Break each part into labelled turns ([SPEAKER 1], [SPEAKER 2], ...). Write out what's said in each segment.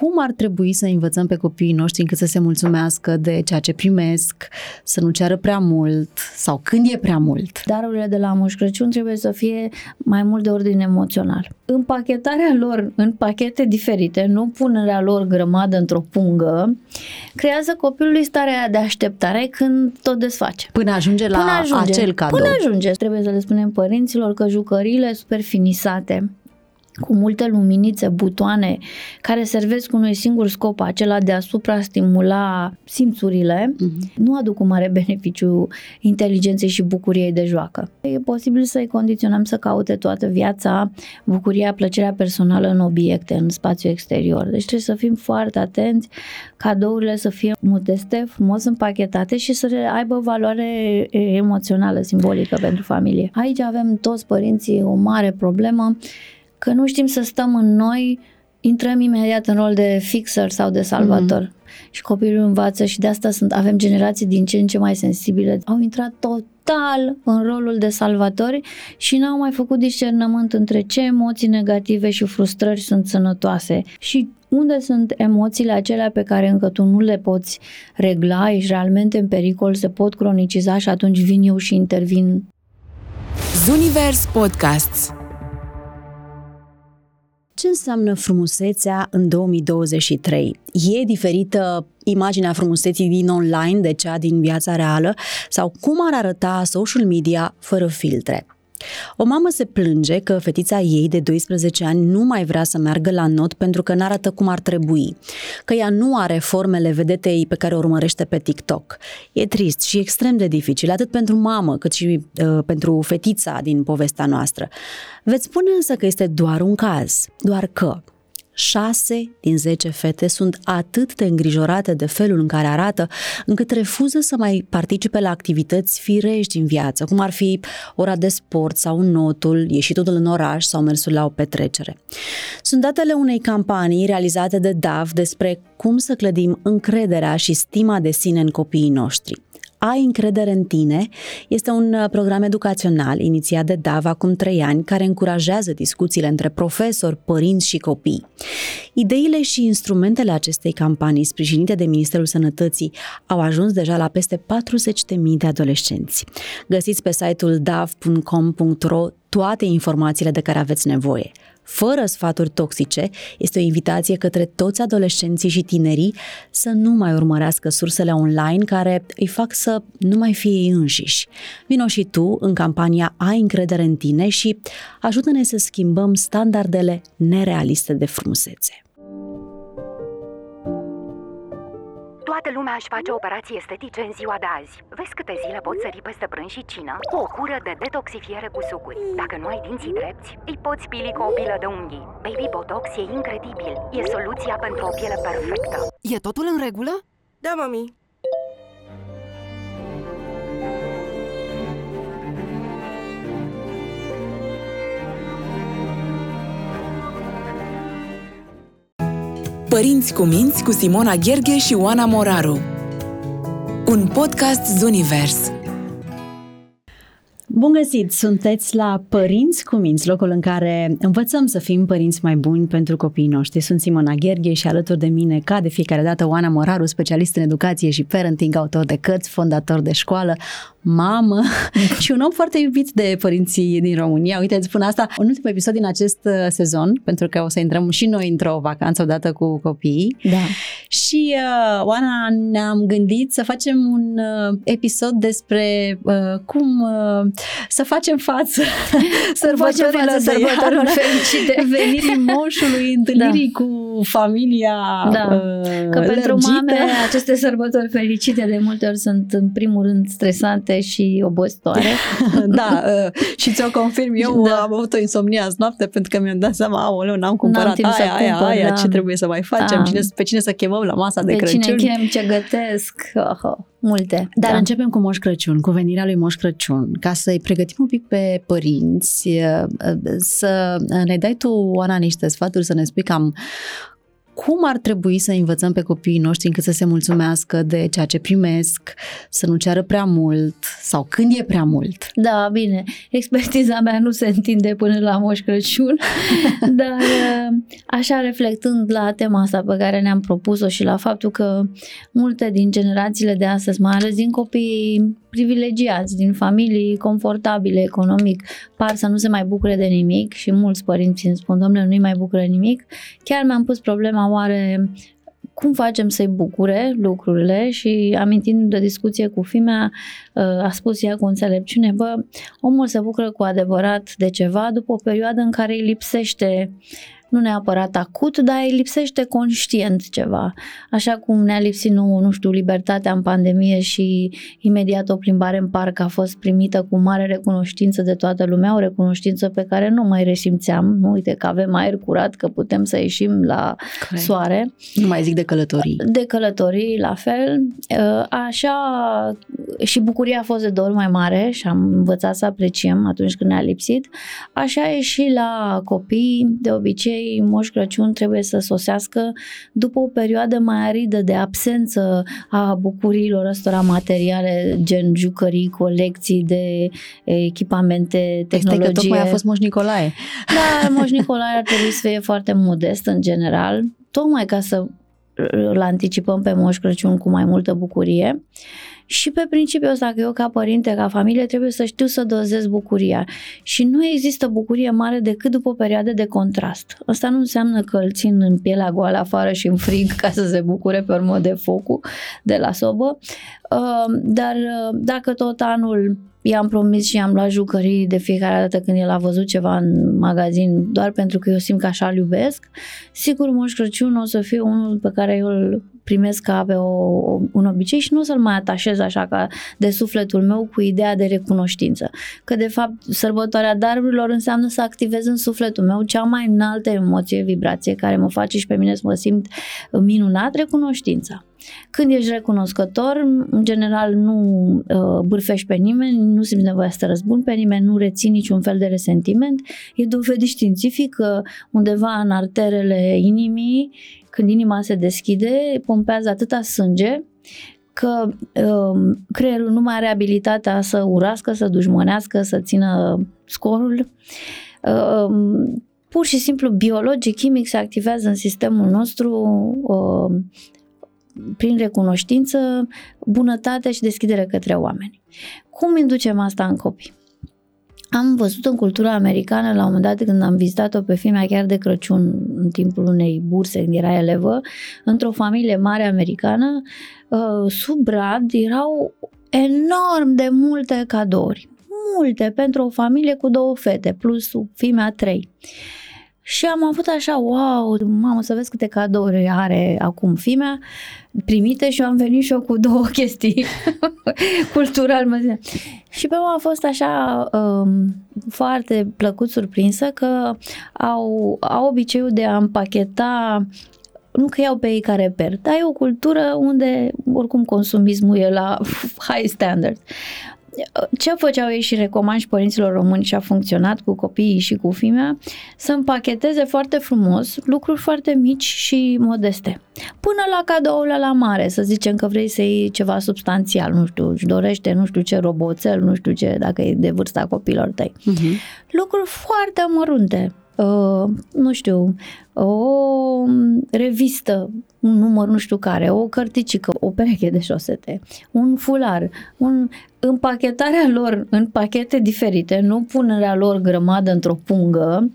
[SPEAKER 1] cum ar trebui să învățăm pe copiii noștri încât să se mulțumească de ceea ce primesc, să nu ceară prea mult sau când e prea mult.
[SPEAKER 2] Darurile de la Moș Crăciun trebuie să fie mai mult de ordine emoțional. Împachetarea lor în pachete diferite, nu punerea lor grămadă într-o pungă, creează copilului starea de așteptare când tot desface.
[SPEAKER 1] Până ajunge la
[SPEAKER 2] Până ajunge,
[SPEAKER 1] acel cadou.
[SPEAKER 2] Până ajunge. Trebuie să le spunem părinților că jucăriile super finisate cu multe luminițe, butoane, care servesc unui singur scop, acela de a supra-stimula simțurile, uh-huh. nu aduc un mare beneficiu inteligenței și bucuriei de joacă. E posibil să-i condiționăm să caute toată viața bucuria, plăcerea personală în obiecte, în spațiu exterior. Deci trebuie să fim foarte atenți, cadourile să fie modeste, frumos împachetate și să aibă valoare emoțională, simbolică pentru familie. Aici avem toți părinții o mare problemă că nu știm să stăm în noi, intrăm imediat în rol de fixer sau de salvator. Mm-hmm. Și copilul învață și de asta sunt, avem generații din ce în ce mai sensibile. Au intrat total în rolul de salvatori și n-au mai făcut discernământ între ce emoții negative și frustrări sunt sănătoase și unde sunt emoțiile acelea pe care încă tu nu le poți regla, ești realmente în pericol, se pot croniciza și atunci vin eu și intervin.
[SPEAKER 1] Zunivers Podcasts ce înseamnă frumusețea în 2023? E diferită imaginea frumuseții din online de cea din viața reală? Sau cum ar arăta social media fără filtre? O mamă se plânge că fetița ei de 12 ani nu mai vrea să meargă la not pentru că n-arată cum ar trebui, că ea nu are formele vedetei pe care o urmărește pe TikTok. E trist și extrem de dificil, atât pentru mamă cât și uh, pentru fetița din povestea noastră. Veți spune însă că este doar un caz, doar că 6 din 10 fete sunt atât de îngrijorate de felul în care arată, încât refuză să mai participe la activități firești în viață, cum ar fi ora de sport sau notul, ieșitul în oraș sau mersul la o petrecere. Sunt datele unei campanii realizate de DAV despre cum să clădim încrederea și stima de sine în copiii noștri. Ai încredere în tine este un uh, program educațional inițiat de DAV acum trei ani care încurajează discuțiile între profesori, părinți și copii. Ideile și instrumentele acestei campanii sprijinite de Ministerul Sănătății au ajuns deja la peste 40.000 de adolescenți. Găsiți pe site-ul dav.com.ro toate informațiile de care aveți nevoie fără sfaturi toxice, este o invitație către toți adolescenții și tinerii să nu mai urmărească sursele online care îi fac să nu mai fie ei înșiși. Vino și tu în campania Ai încredere în tine și ajută-ne să schimbăm standardele nerealiste de frumusețe.
[SPEAKER 3] Toată lumea își face operații estetice în ziua de azi. Vezi câte zile poți sări peste prânz și cină cu o cură de detoxifiere cu sucuri. Dacă nu ai dinții drepți, îi poți pili cu o pilă de unghii. Baby Botox e incredibil. E soluția pentru o piele perfectă.
[SPEAKER 4] E totul în regulă?
[SPEAKER 5] Da, mami.
[SPEAKER 1] Părinți cu minți cu Simona Gherghe și Oana Moraru. Un podcast Zunivers. Bun găsit! Sunteți la Părinți cu Minți, locul în care învățăm să fim părinți mai buni pentru copiii noștri. Sunt Simona Gherghe și alături de mine, ca de fiecare dată, Oana Moraru, specialist în educație și parenting, autor de cărți, fondator de școală, mamă și un om foarte iubit de părinții din România. Uite, îți spun asta în ultimul episod din acest uh, sezon, pentru că o să intrăm și noi într-o vacanță odată cu copiii.
[SPEAKER 2] Da.
[SPEAKER 1] Și, uh, Oana, ne-am gândit să facem un uh, episod despre uh, cum uh, să facem față
[SPEAKER 2] sărbătorilor, de sărbătorilor fericite.
[SPEAKER 1] Venirii moșului, întâlnirii da. cu familia
[SPEAKER 2] da. uh, Că pentru mame aceste sărbători fericite de multe ori sunt în primul rând stresante multe și obositoare.
[SPEAKER 1] da, uh, și ți-o confirm, eu da. am avut o insomnie azi noapte pentru că mi-am dat seama, aoleu, n-am cumpărat n-am aia, aia, cumpăr, aia, da. ce trebuie să mai facem, da. cine, pe cine să chemăm la masa de
[SPEAKER 2] pe
[SPEAKER 1] Crăciun.
[SPEAKER 2] Pe cine chem, ce gătesc, oh, oh, multe.
[SPEAKER 1] Dar da. începem cu Moș Crăciun, cu venirea lui Moș Crăciun, ca să-i pregătim un pic pe părinți, uh, să ne dai tu, Oana, niște sfaturi, să ne spui cam cum ar trebui să învățăm pe copiii noștri încât să se mulțumească de ceea ce primesc, să nu ceară prea mult sau când e prea mult?
[SPEAKER 2] Da, bine, expertiza mea nu se întinde până la Moș Crăciun, dar uh, așa reflectând la tema asta pe care ne-am propus-o și la faptul că multe din generațiile de astăzi, mai ales din copii privilegiați, din familii confortabile economic, par să nu se mai bucure de nimic și mulți părinți îmi spun, domnule, nu-i mai bucură nimic. Chiar mi-am pus problema oare cum facem să-i bucure lucrurile și amintind de discuție cu fimea, uh, a spus ea cu înțelepciune, bă, omul se bucură cu adevărat de ceva după o perioadă în care îi lipsește nu neapărat acut, dar îi lipsește conștient ceva. Așa cum ne-a lipsit, nu, nu știu, libertatea în pandemie și imediat o plimbare în parc a fost primită cu mare recunoștință de toată lumea, o recunoștință pe care nu mai resimțeam. Nu, uite că avem aer curat, că putem să ieșim la Corect. soare.
[SPEAKER 1] Nu mai zic de călătorii.
[SPEAKER 2] De călătorii, la fel. Ă, așa și bucuria a fost de două ori mai mare și am învățat să apreciem atunci când ne-a lipsit. Așa e și la copii, de obicei obicei Moș Crăciun trebuie să sosească după o perioadă mai aridă de absență a bucuriilor ăstora materiale, gen jucării, colecții de echipamente, tehnologie. Este
[SPEAKER 1] că tocmai a fost Moș Nicolae.
[SPEAKER 2] Da, Moș Nicolae ar trebui să fie foarte modest în general, tocmai ca să îl anticipăm pe Moș Crăciun cu mai multă bucurie. Și pe principiul ăsta că eu ca părinte, ca familie, trebuie să știu să dozez bucuria. Și nu există bucurie mare decât după o perioadă de contrast. Asta nu înseamnă că îl țin în pielea goală afară și în frig ca să se bucure pe urmă de focul de la sobă. Uh, dar uh, dacă tot anul i-am promis și am luat jucării de fiecare dată când el a văzut ceva în magazin, doar pentru că eu simt că așa îl iubesc, sigur Moș Crăciun o să fie unul pe care eu îl primesc ca pe o, un obicei și nu o să-l mai atașez așa ca de sufletul meu cu ideea de recunoștință. Că de fapt sărbătoarea darurilor înseamnă să activez în sufletul meu cea mai înaltă emoție, vibrație care mă face și pe mine să mă simt minunat, recunoștința. Când ești recunoscător, în general nu uh, bârfești pe nimeni, nu simți nevoia să te răzbuni pe nimeni, nu reții niciun fel de resentiment. E dovedit științific că undeva în arterele inimii, când inima se deschide, pompează atâta sânge că uh, creierul nu mai are abilitatea să urască, să dușmănească, să țină scorul. Uh, pur și simplu biologic, chimic se activează în sistemul nostru uh, prin recunoștință, bunătate și deschidere către oameni. Cum inducem asta în copii? Am văzut în cultura americană, la un moment dat când am vizitat-o pe filmea chiar de Crăciun, în timpul unei burse, când era elevă, într-o familie mare americană, uh, sub brad erau enorm de multe cadouri. Multe pentru o familie cu două fete, plus fimea trei. Și am avut așa, wow, mamă, să vezi câte cadouri are acum fimea primite și eu am venit și eu cu două chestii cultural. Mă și pe mine a fost așa um, foarte plăcut surprinsă că au, au obiceiul de a împacheta nu că iau pe ei care per, dar e o cultură unde oricum consumismul e la high standard ce făceau ei și recomand și părinților români și a funcționat cu copiii și cu fimea, să împacheteze foarte frumos lucruri foarte mici și modeste. Până la cadourile la mare, să zicem că vrei să iei ceva substanțial, nu știu, își dorește nu știu ce roboțel, nu știu ce, dacă e de vârsta copilor tăi. Uh-huh. Lucruri foarte mărunte, uh, nu știu, o revistă, un număr nu știu care, o cărticică, o pereche de șosete, un fular, un împachetarea lor în pachete diferite, nu punerea lor grămadă într-o pungă,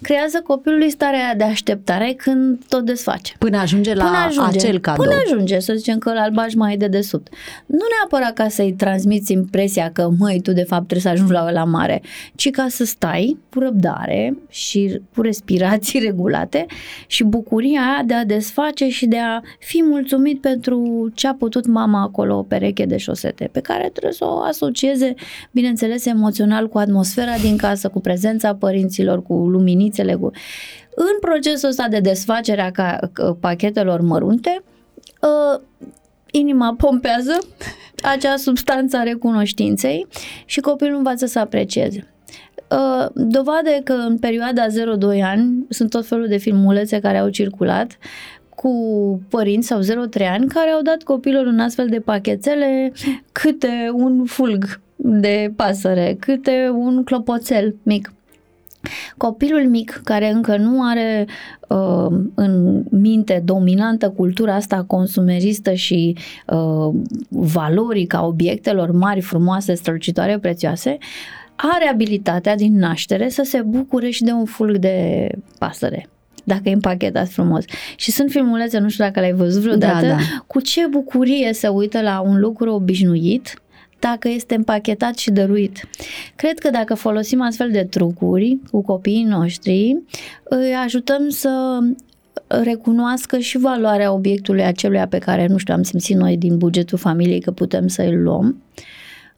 [SPEAKER 2] creează copilului starea de așteptare când tot desface.
[SPEAKER 1] Până ajunge la până ajunge, acel cadou.
[SPEAKER 2] Până ajunge, să zicem că îl bagi mai de desubt. Nu neapărat ca să-i transmiți impresia că, măi, tu de fapt trebuie să ajungi la la mare, ci ca să stai cu răbdare și cu respirații regulate și bucuria aia de a desface și de a fi mulțumit pentru ce a putut mama acolo, o pereche de șosete, pe care trebuie să o asocieze, bineînțeles, emoțional cu atmosfera din casă, cu prezența părinților, cu luminițele, cu... În procesul ăsta de desfacere a pachetelor mărunte, ă, inima pompează acea substanță a recunoștinței și copilul învață să aprecieze Uh, dovadă e că în perioada 0-2 ani sunt tot felul de filmulețe care au circulat cu părinți sau 0-3 ani care au dat copilor în astfel de pachetele câte un fulg de pasăre, câte un clopoțel mic. Copilul mic care încă nu are uh, în minte dominantă cultura asta consumeristă și uh, valorică a obiectelor mari, frumoase, strălucitoare, prețioase, are abilitatea din naștere să se bucure și de un fulg de pasăre dacă e împachetat frumos. Și sunt filmulețe, nu știu dacă l-ai văzut vreodată, da, da. cu ce bucurie se uită la un lucru obișnuit dacă este împachetat și dăruit. Cred că dacă folosim astfel de trucuri cu copiii noștri, îi ajutăm să recunoască și valoarea obiectului acelui pe care, nu știu, am simțit noi din bugetul familiei că putem să îl luăm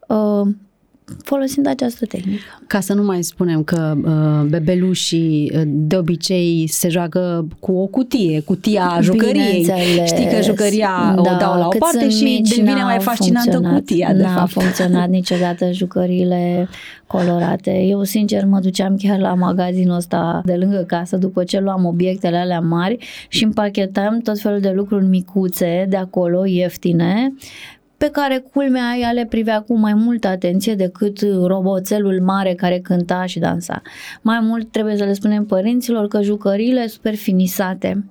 [SPEAKER 2] uh, folosind această tehnică.
[SPEAKER 1] Ca să nu mai spunem că uh, bebelușii uh, de obicei se joacă cu o cutie, cutia jucăriei. Știi că jucăria da, o dau la o parte și devine mai fascinantă cutia, de
[SPEAKER 2] n-a
[SPEAKER 1] fapt.
[SPEAKER 2] funcționat niciodată jucăriile colorate. Eu, sincer, mă duceam chiar la magazinul ăsta de lângă casă după ce luam obiectele alea mari și împachetam tot felul de lucruri micuțe de acolo, ieftine, pe care culmea ea le privea cu mai multă atenție decât roboțelul mare care cânta și dansa. Mai mult trebuie să le spunem părinților că jucăriile super finisate,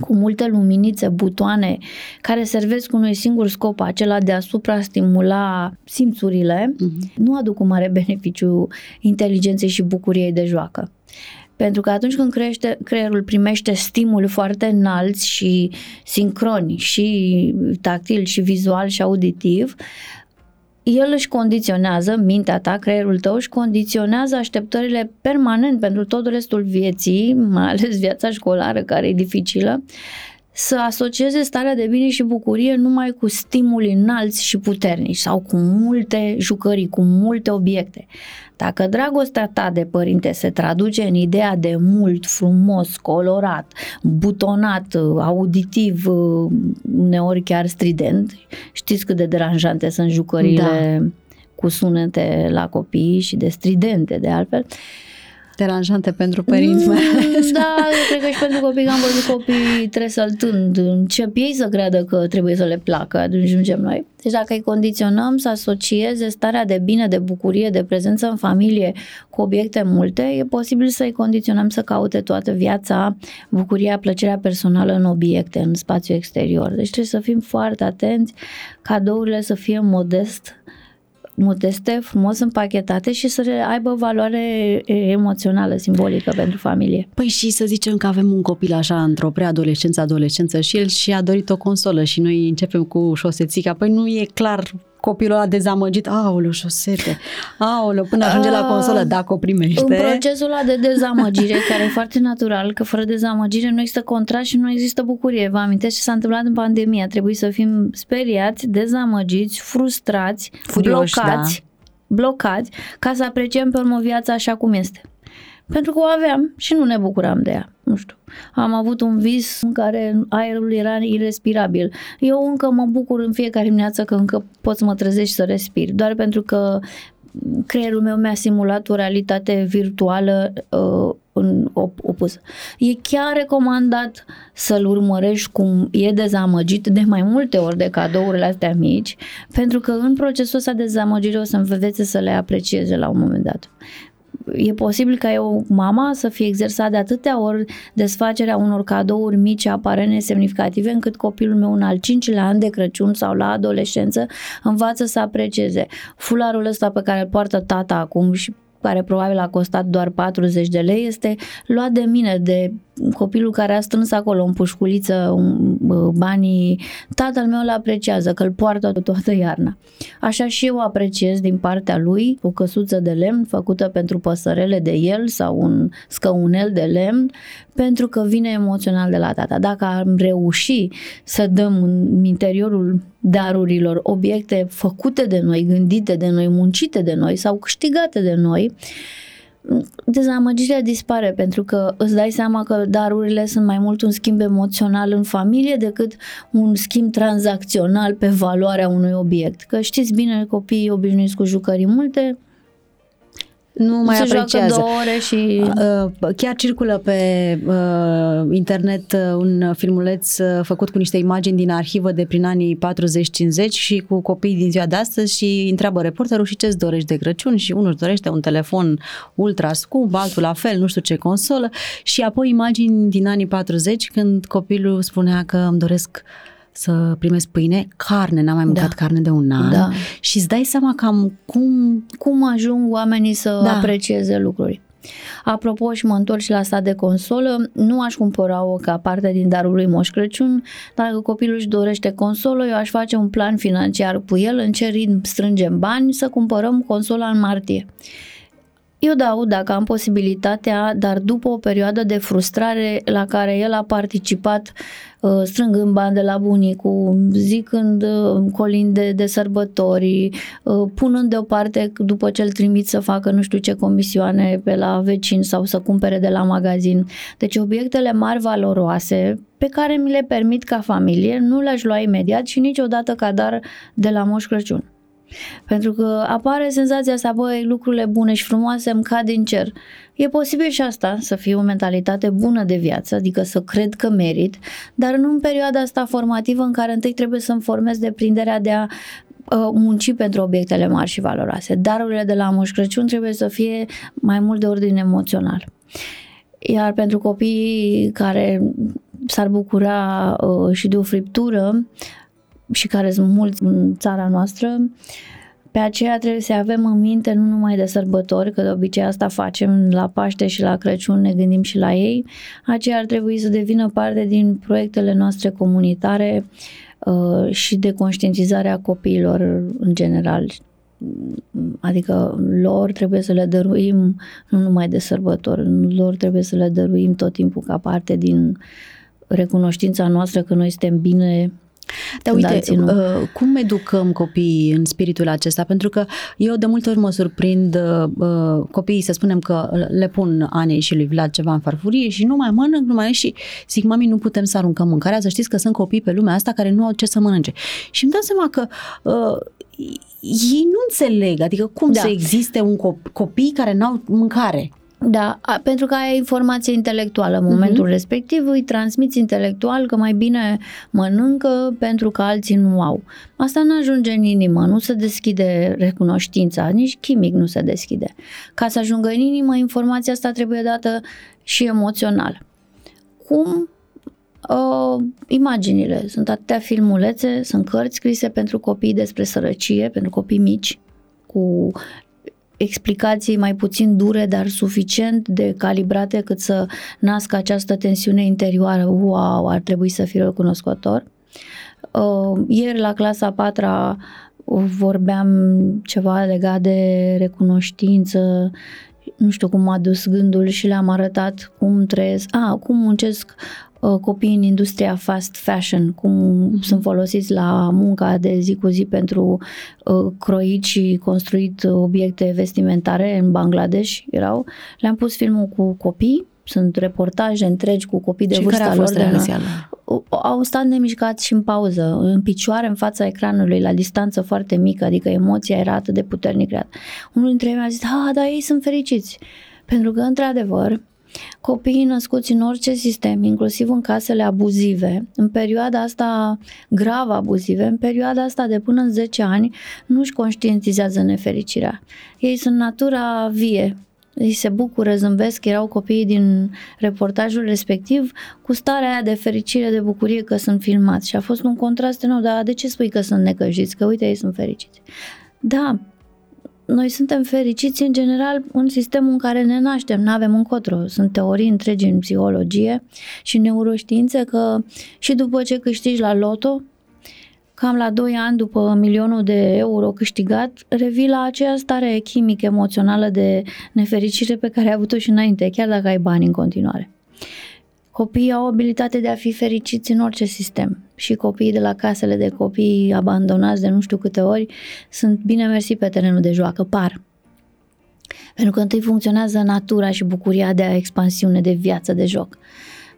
[SPEAKER 2] cu multe luminițe, butoane, care servesc unui singur scop, acela de a suprastimula simțurile, uh-huh. nu aduc un mare beneficiu inteligenței și bucuriei de joacă. Pentru că atunci când crește, creierul primește stimul foarte înalți și sincroni, și tactil, și vizual, și auditiv, el își condiționează, mintea ta, creierul tău își condiționează așteptările permanent pentru tot restul vieții, mai ales viața școlară care e dificilă, să asocieze starea de bine și bucurie numai cu stimuli înalți și puternici sau cu multe jucării, cu multe obiecte. Dacă dragostea ta de părinte se traduce în ideea de mult, frumos, colorat, butonat, auditiv, uneori chiar strident, știți cât de deranjante sunt jucările da. cu sunete la copii și de stridente de altfel, uh,
[SPEAKER 1] deranjante pentru părinți mai
[SPEAKER 2] mm, ales. Da, eu cred că și pentru copii, că am văzut copii tresăltând, încep ei să creadă că trebuie să le placă, atunci ajungem noi. Deci dacă îi condiționăm să asocieze starea de bine, de bucurie, de prezență în familie cu obiecte multe, e posibil să-i condiționăm să caute toată viața bucuria, plăcerea personală în obiecte, în spațiu exterior. Deci trebuie să fim foarte atenți, cadourile să fie modest, modeste, frumos împachetate și să aibă valoare emoțională, simbolică pentru familie.
[SPEAKER 1] Păi și să zicem că avem un copil așa într-o preadolescență, adolescență și el și-a dorit o consolă și noi începem cu șosețica, păi nu e clar copilul ăla dezamăgit, aoleu, șosete, aoleu, până ajunge la consolă, dacă o primește.
[SPEAKER 2] În procesul ăla de dezamăgire, care e foarte natural, că fără dezamăgire nu există contrast și nu există bucurie. Vă amintesc ce s-a întâmplat în pandemie. A trebuit să fim speriați, dezamăgiți, frustrați, Furioși, blocați, da. blocați, ca să apreciem pe urmă viața așa cum este. Pentru că o aveam și nu ne bucuram de ea. Nu știu. Am avut un vis în care aerul era irrespirabil. Eu încă mă bucur în fiecare dimineață că încă pot să mă trezești să respir. Doar pentru că creierul meu mi-a simulat o realitate virtuală uh, în op- opusă. E chiar recomandat să-l urmărești cum e dezamăgit de mai multe ori de cadourile astea mici, pentru că în procesul ăsta de dezamăgire o să învețe să le aprecieze la un moment dat e posibil ca eu, mama, să fie exersat de atâtea ori desfacerea unor cadouri mici, aparent nesemnificative, încât copilul meu în al cincilea an de Crăciun sau la adolescență învață să aprecieze. Fularul ăsta pe care îl poartă tata acum și care probabil a costat doar 40 de lei, este luat de mine, de copilul care a strâns acolo în pușculiță banii, tatăl meu îl apreciază, că îl poartă toată iarna. Așa și eu apreciez din partea lui o căsuță de lemn făcută pentru păsărele de el sau un scăunel de lemn, pentru că vine emoțional de la tata. Dacă am reușit să dăm în interiorul darurilor obiecte făcute de noi, gândite de noi, muncite de noi sau câștigate de noi, dezamăgirea dispare pentru că îți dai seama că darurile sunt mai mult un schimb emoțional în familie decât un schimb tranzacțional pe valoarea unui obiect. Că știți bine, copiii obișnuiți cu jucării multe
[SPEAKER 1] nu mai
[SPEAKER 2] se
[SPEAKER 1] apreciază.
[SPEAKER 2] joacă două ore și...
[SPEAKER 1] Uh, chiar circulă pe uh, internet uh, un filmuleț uh, făcut cu niște imagini din arhivă de prin anii 40-50 și cu copii din ziua de astăzi și întreabă reporterul și ce-ți dorești de Crăciun și unul își dorește un telefon ultra scump, altul la fel, nu știu ce consolă și apoi imagini din anii 40 când copilul spunea că îmi doresc să primesc pâine, carne, n-am mai mâncat
[SPEAKER 2] Da.
[SPEAKER 1] carne de un an
[SPEAKER 2] Da.
[SPEAKER 1] și îți dai seama cam cum
[SPEAKER 2] cum ajung oamenii să
[SPEAKER 1] Da.
[SPEAKER 2] da. aprecieze lucruri. Apropo, și mă întorc și la asta de consolă, nu aș cumpăra-o ca parte din darul lui Moș Crăciun. Dacă copilul își dorește consolă, eu aș face un plan financiar cu el, în ce ritm strângem bani să cumpărăm consola în martie. Eu dau dacă am posibilitatea, dar după o perioadă de frustrare la care el a participat uh, strângând bani de la bunicul, zicând uh, colinde de sărbători, uh, punând deoparte după ce îl trimit să facă nu știu ce comisioane pe la vecin sau să cumpere de la magazin. Deci obiectele mari valoroase pe care mi le permit ca familie, nu le-aș lua imediat și niciodată ca dar de la Moș Crăciun. Pentru că apare senzația asta, băi, lucrurile bune și frumoase îmi cad din cer. E posibil și asta, să fie o mentalitate bună de viață, adică să cred că merit, dar nu în perioada asta formativă în care întâi trebuie să-mi formez deprinderea de a uh, munci pentru obiectele mari și valoroase. Darurile de la Moș Crăciun trebuie să fie mai mult de ordin emoțional. Iar pentru copiii care s-ar bucura uh, și de o friptură și care sunt mulți în țara noastră, pe aceea trebuie să avem în minte nu numai de sărbători, că de obicei asta facem la Paște și la Crăciun, ne gândim și la ei, aceea ar trebui să devină parte din proiectele noastre comunitare uh, și de conștientizare a copiilor în general. Adică lor trebuie să le dăruim nu numai de sărbători, lor trebuie să le dăruim tot timpul ca parte din recunoștința noastră că noi suntem bine
[SPEAKER 1] Dar
[SPEAKER 2] când
[SPEAKER 1] uite,
[SPEAKER 2] alții nu.
[SPEAKER 1] uh, cum educăm copiii în spiritul acesta? Pentru că eu de multe ori mă surprind uh, copiii, să spunem că le pun Anei și lui Vlad ceva în farfurie și nu mai mănânc, nu mai și zic, mami, nu putem să aruncăm mâncarea, să știți că sunt copii pe lumea asta care nu au ce să mănânce. Și îmi dau seama că uh, ei nu înțeleg, adică cum
[SPEAKER 2] Da.
[SPEAKER 1] să existe un cop- copii care n-au mâncare.
[SPEAKER 2] Da, a, pentru că ai informație intelectuală în momentul
[SPEAKER 1] Mhm.
[SPEAKER 2] respectiv, îi transmiți intelectual că mai bine mănâncă pentru că alții nu au. Asta nu ajunge în inimă, nu se deschide recunoștința, nici chimic nu se deschide. Ca să ajungă în inimă, informația asta trebuie dată și emoțional. Cum? Uh, imaginile. Sunt atâtea filmulețe, sunt cărți scrise pentru copii despre sărăcie, pentru copii mici, cu explicații mai puțin dure, dar suficient de calibrate cât să nască această tensiune interioară. Wow, ar trebui să fiu recunoscător. Uh, ieri la clasa a patra vorbeam ceva legat de recunoștință, nu știu cum m-a dus gândul și le-am arătat cum trăiesc, a, cum muncesc uh, copiii în industria fast fashion, cum mm-hmm. sunt folosiți la munca de zi cu zi pentru uh, croit și construit obiecte vestimentare în Bangladesh erau. Le-am pus filmul cu copii, sunt reportaje întregi cu copii de
[SPEAKER 1] și
[SPEAKER 2] vârsta
[SPEAKER 1] care a fost
[SPEAKER 2] lor. de-
[SPEAKER 1] reacția
[SPEAKER 2] au stat nemișcați și în pauză, în picioare în fața ecranului, la distanță foarte mică, adică emoția era atât de puternic creată. Unul dintre ei mi-a zis, da, dar ei sunt fericiți. Pentru că, într-adevăr, copiii născuți în orice sistem, inclusiv în casele abuzive, în perioada asta grav abuzive, în perioada asta de până în 10 ani, nu-și conștientizează nefericirea. Ei sunt natura vie, ei se bucură, zâmbesc, erau copiii din reportajul respectiv cu starea aia de fericire, de bucurie că sunt filmați și a fost un contrast enorm, dar de ce spui că sunt necăjiți? Că uite, ei sunt fericiți. Da, noi suntem fericiți în general în sistemul în care ne naștem, nu avem încotro. Sunt teorii întregi în psihologie și în neuroștiințe că și după ce câștigi la loto, cam la 2 ani după milionul de euro câștigat, revii la aceea stare chimică, emoțională de nefericire pe care ai avut-o și înainte, chiar dacă ai bani în continuare. Copiii au abilitate de a fi fericiți în orice sistem și copiii de la casele de copii abandonați de nu știu câte ori sunt bine mersi pe terenul de joacă, par. Pentru că întâi funcționează natura și bucuria de expansiune, de viață, de joc.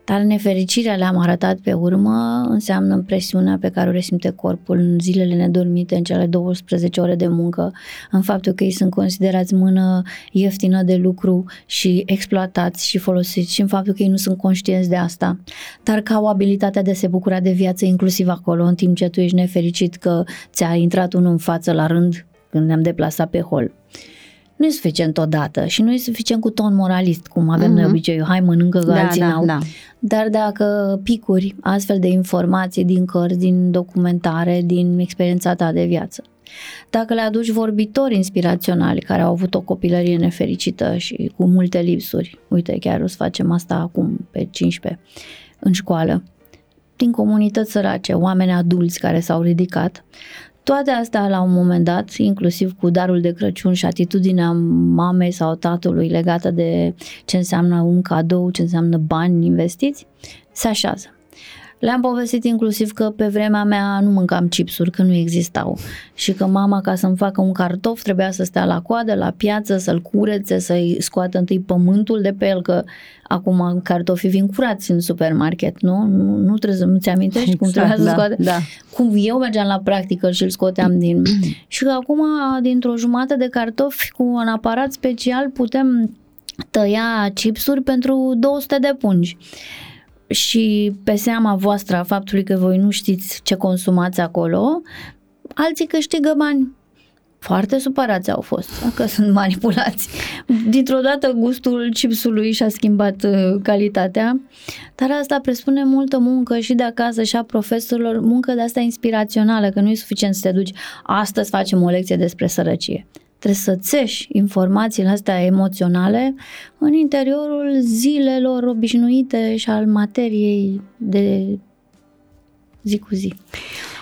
[SPEAKER 2] Dar nefericirea le-am arătat pe urmă înseamnă presiunea pe care o resimte corpul în zilele nedormite, în cele 12 ore de muncă, în faptul că ei sunt considerați mână ieftină de lucru și exploatați și folosiți și în faptul că ei nu sunt conștienți de asta, dar ca o abilitate de a se bucura de viață inclusiv acolo, în timp ce tu ești nefericit că ți-a intrat unul în față la rând când ne-am deplasat pe hol nu e suficient odată și nu e suficient cu ton moralist, cum avem mm-hmm. noi mhm. obiceiul, hai mănâncă că da, alții da, n-au. Da. Dar dacă picuri astfel de informații din cărți, din documentare, din experiența ta de viață, dacă le aduci vorbitori inspiraționali care au avut o copilărie nefericită și cu multe lipsuri, uite, chiar o să facem asta acum pe 15 în școală, din comunități sărace, oameni adulți care s-au ridicat, toate astea la un moment dat, inclusiv cu darul de Crăciun și atitudinea mamei sau tatălui legată de ce înseamnă un cadou, ce înseamnă bani investiți, se așează. Le-am povestit inclusiv că pe vremea mea nu mâncam chipsuri, că nu existau și că mama ca să-mi facă un cartof trebuia să stea la coadă, la piață, să-l curețe, să-i scoată întâi pământul de pe el, că acum cartofii vin curați în supermarket, nu? Nu, nu trebuie să nu-ți amintești exact, cum trebuia să da, scoate. Da. Cum eu mergeam la practică și îl scoteam din... și că acum, dintr-o jumătate de cartofi cu un aparat special, putem tăia chipsuri pentru 200 de pungi și pe seama voastră a faptului că voi nu știți ce consumați acolo, alții câștigă bani. Foarte supărați au fost, dacă sunt manipulați. Dintr-o dată gustul chipsului și-a schimbat uh, calitatea, dar asta presupune multă muncă și de acasă și a profesorilor, muncă de asta inspirațională, că nu e suficient să te duci, astăzi facem o lecție despre sărăcie trebuie să țeși informațiile astea emoționale în interiorul zilelor obișnuite și al materiei de zi cu zi.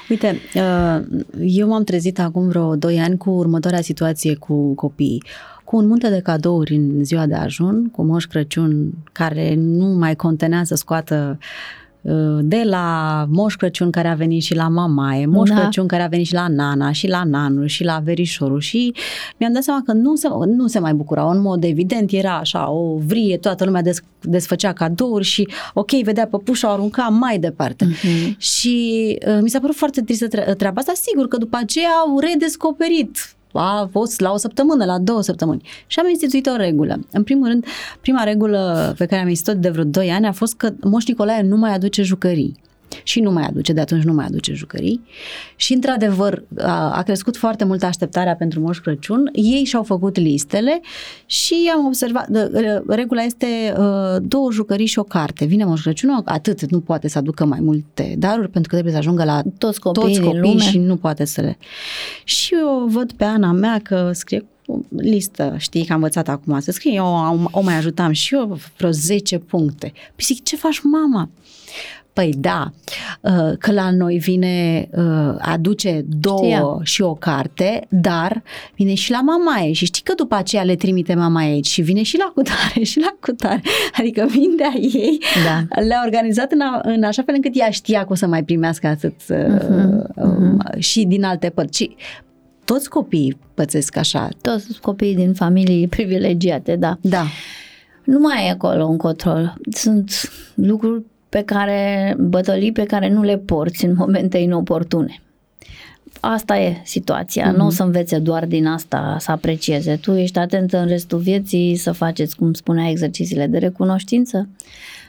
[SPEAKER 1] Uite, uh, eu m-am trezit acum vreo 2 ani cu următoarea situație cu copiii cu un munte de cadouri în ziua de ajun, cu Moș Crăciun care nu mai contenea să scoată de la Moș Crăciun care a venit și la mamaie, Moș da. Crăciun care a venit și la nana și la nanu și la verișorul și mi-am dat seama că nu se, nu se mai bucurau în mod evident, era așa o vrie, toată lumea des, desfăcea cadouri și ok, vedea păpușa, o arunca mai departe. Uh-huh. Și uh, mi s-a părut foarte tristă treaba asta, sigur că după aceea au redescoperit a fost la o săptămână, la două săptămâni. Și am instituit o regulă. În primul rând, prima regulă pe care am instituit de vreo 2 ani a fost că Moș Nicolae nu mai aduce jucării și nu mai aduce, de atunci nu mai aduce jucării. Și într-adevăr a, a crescut foarte mult așteptarea pentru Moș Crăciun. Ei și-au făcut listele și am observat, regula este uh, două jucării și o carte. Vine Moș Crăciun, atât, nu poate să aducă mai multe daruri pentru că trebuie să ajungă la
[SPEAKER 2] toți copiii, toți copiii
[SPEAKER 1] și nu poate să le... Și eu văd pe Ana mea că scrie listă, știi că am învățat acum să scrie, eu o, o mai ajutam și eu vreo 10 puncte. Păi zic, ce faci mama? Păi da, uh, că la noi vine, uh, aduce două Știa. și o carte, dar vine și la mamaie și știi că după aceea le trimite mama aici și vine și la cutare și la cutare, adică mintea ei da. le-a organizat în, a, în așa fel încât ea știa că o să mai primească atât uh-huh, uh-huh. și din alte părți. Și toți copiii pățesc așa.
[SPEAKER 2] Toți copiii din familii privilegiate, da.
[SPEAKER 1] Da.
[SPEAKER 2] Nu mai e acolo un control. Sunt lucruri pe care, bătălii pe care nu le porți în momente inoportune. Asta e situația. Mm-hmm. Nu o să învețe doar din asta să aprecieze. Tu ești atent în restul vieții să faceți, cum spunea, exercițiile de recunoștință.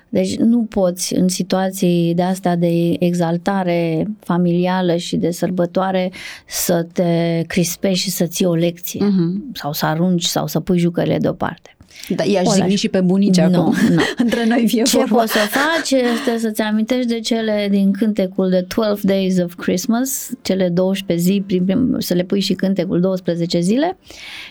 [SPEAKER 2] Deci nu poți în situații de astea de exaltare familială și de sărbătoare să te crispești și să ții o lecție mm-hmm. sau să arunci sau să pui jucările deoparte.
[SPEAKER 1] Da, i-aș zigni și pe bunici no, acum. No. Între noi fie
[SPEAKER 2] Ce vorba. poți să faci este să-ți amintești de cele din cântecul de 12 Days of Christmas, cele 12 zi, să le pui și cântecul 12 zile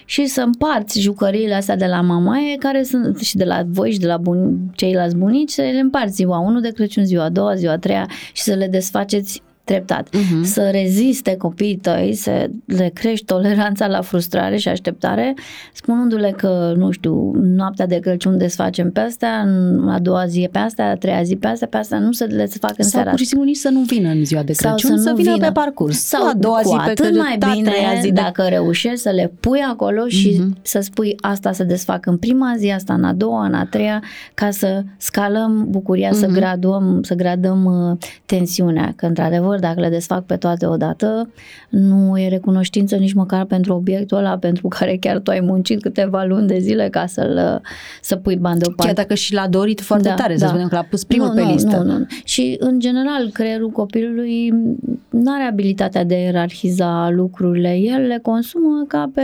[SPEAKER 2] și să împarți jucăriile astea de la mamaie care sunt și de la voi și de la bun, ceilalți bunici, să le împarți ziua 1 de Crăciun, ziua 2, ziua 3 și să le desfaceți treptat. Uh-huh. Să reziste copiii tăi, să le crești toleranța la frustrare și așteptare, spunându-le că, nu știu, noaptea de Crăciun desfacem pe astea, a doua zi pe astea, a treia zi pe astea, pe astea nu să le facă în
[SPEAKER 1] Sau
[SPEAKER 2] seara.
[SPEAKER 1] pur și simplu nici să nu vină în ziua de Crăciun, să, să vină vină pe parcurs.
[SPEAKER 2] Sau a doua zi pe Crăciun, mai bine zi de... dacă reușești să le pui acolo și uh-huh. să spui asta să desfac în prima zi, asta în a doua, în a treia, ca să scalăm bucuria, uh-huh. să graduăm, să gradăm uh, tensiunea, că într-adevăr dacă le desfac pe toate odată, nu e recunoștință nici măcar pentru obiectul ăla pentru care chiar tu ai muncit câteva luni de zile ca să-l să pui bani deoparte.
[SPEAKER 1] Chiar dacă și l-a dorit foarte da, tare, da. să spunem că l-a pus primul
[SPEAKER 2] nu,
[SPEAKER 1] pe
[SPEAKER 2] nu,
[SPEAKER 1] listă.
[SPEAKER 2] Nu, nu. Și în general creierul copilului nu are abilitatea de a ierarhiza lucrurile. El le consumă ca pe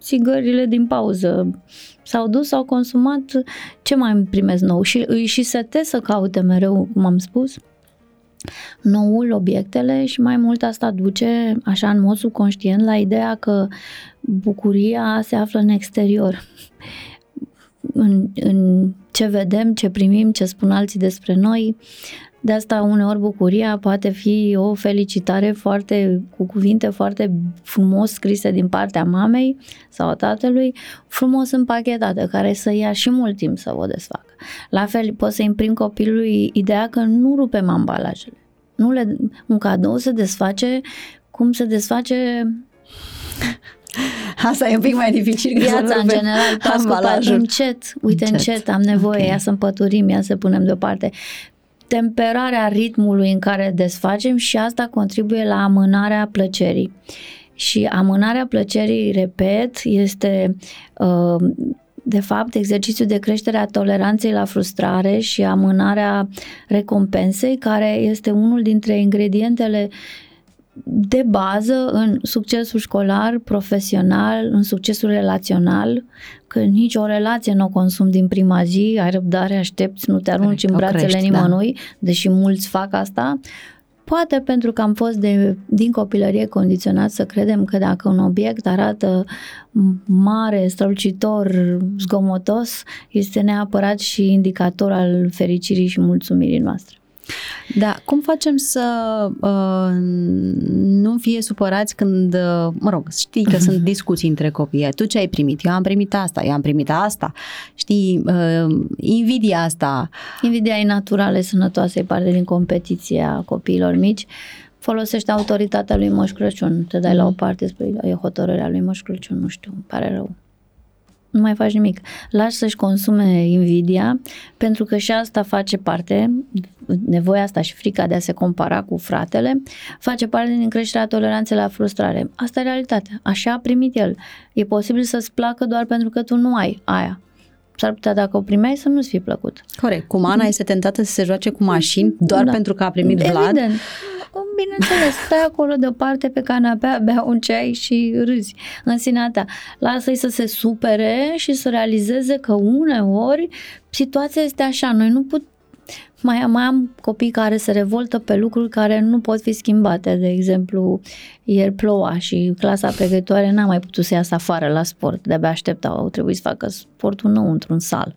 [SPEAKER 2] țigările din pauză. S-au dus, s-au consumat, ce mai primesc nou? Și îi și sete să caute mereu, cum am spus, noul, obiectele și mai mult asta duce, așa în mod subconștient, la ideea că bucuria se află în exterior. În, în ce vedem, ce primim, ce spun alții despre noi. De asta uneori bucuria poate fi o felicitare foarte, cu cuvinte foarte frumos scrise din partea mamei sau a tatălui, frumos împachetate, care să ia și mult timp să o desfacă. La fel, poți să imprim copilului ideea că nu rupem ambalajele. Nu le, un cadou se desface cum se desface
[SPEAKER 1] Asta e un pic mai dificil.
[SPEAKER 2] Viața în general, ambalajul. încet, uite încet, încet am nevoie, okay. ia să împăturim, ia să punem deoparte. Temperarea ritmului în care desfacem și asta contribuie la amânarea plăcerii. Și amânarea plăcerii, repet, este uh, de fapt, exercițiul de creștere a toleranței la frustrare și amânarea recompensei, care este unul dintre ingredientele de bază în succesul școlar, profesional, în succesul relațional, că nici o relație nu o consum din prima zi, ai răbdare, aștepți, nu te arunci Corect, în brațele crești, da. nimănui, da. deși mulți fac asta, Poate pentru că am fost de, din copilărie condiționat să credem că dacă un obiect arată mare, strălucitor, zgomotos, este neapărat și indicator al fericirii și mulțumirii noastre.
[SPEAKER 1] Da, cum facem să uh, nu fie supărați când, uh, mă rog, știi că sunt discuții între copii. Tu ce ai primit? Eu am primit asta, eu am primit asta. Știi, uh, invidia asta.
[SPEAKER 2] Invidia e naturală, e sănătoasă, e parte din competiția copiilor mici. Folosește autoritatea lui Moș Crăciun. Te dai mm. la o parte, spui, e hotărârea lui Moș Crăciun, nu știu, îmi pare rău nu mai faci nimic. Lași să-și consume invidia, pentru că și asta face parte, nevoia asta și frica de a se compara cu fratele, face parte din creșterea toleranței la frustrare. Asta e realitatea. Așa a primit el. E posibil să-ți placă doar pentru că tu nu ai aia. S-ar putea dacă o primeai să nu-ți fie plăcut.
[SPEAKER 1] Corect. Cum Ana este tentată să se joace cu mașini doar da. pentru că a primit Vlad.
[SPEAKER 2] Evident bineînțeles, stai acolo deoparte pe canapea, bea un ceai și râzi în sinea ta. Lasă-i să se supere și să realizeze că uneori situația este așa. Noi nu putem mai, mai am copii care se revoltă pe lucruri care nu pot fi schimbate. De exemplu, ieri ploua și clasa pregătitoare n-a mai putut să iasă afară la sport. De-abia așteptau, au trebuit să facă sportul nou într-un sal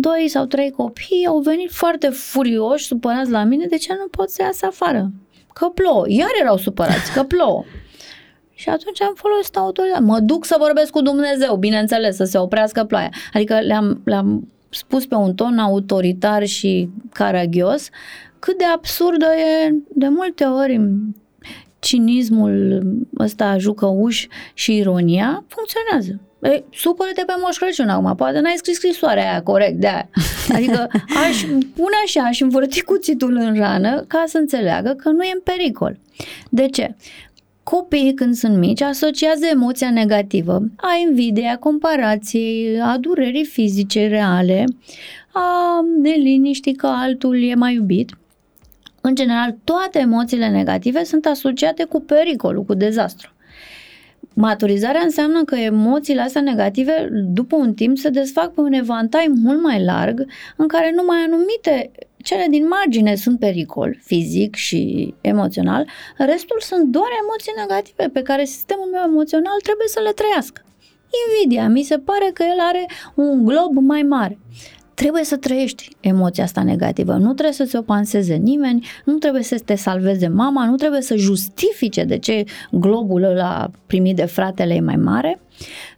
[SPEAKER 2] doi sau trei copii au venit foarte furioși, supărați la mine, de ce nu pot să iasă afară? Că plouă. Iar erau supărați, că plouă. Și atunci am folosit autoritate. Mă duc să vorbesc cu Dumnezeu, bineînțeles, să se oprească ploaia. Adică le-am, le-am spus pe un ton autoritar și caragios cât de absurdă e de multe ori cinismul ăsta jucăuș și ironia funcționează. Ei, supără-te pe Moș Crăciun acum, poate n-ai scris scrisoarea aia corect de aia. Adică aș pune așa, aș învârti cuțitul în rană ca să înțeleagă că nu e în pericol. De ce? Copiii când sunt mici asociază emoția negativă a invidiei, a comparației, a durerii fizice reale, a neliniștii că altul e mai iubit. În general, toate emoțiile negative sunt asociate cu pericolul, cu dezastru. Maturizarea înseamnă că emoțiile astea negative, după un timp, se desfac pe un evantai mult mai larg, în care numai anumite cele din margine sunt pericol, fizic și emoțional, restul sunt doar emoții negative pe care sistemul meu emoțional trebuie să le trăiască. Invidia, mi se pare că el are un glob mai mare. trebuie să trăiești emoția asta negativă. Nu trebuie să ți-o panseze nimeni, nu trebuie să te salveze mama, nu trebuie să justifice de ce globul ăla primit de fratele e mai mare.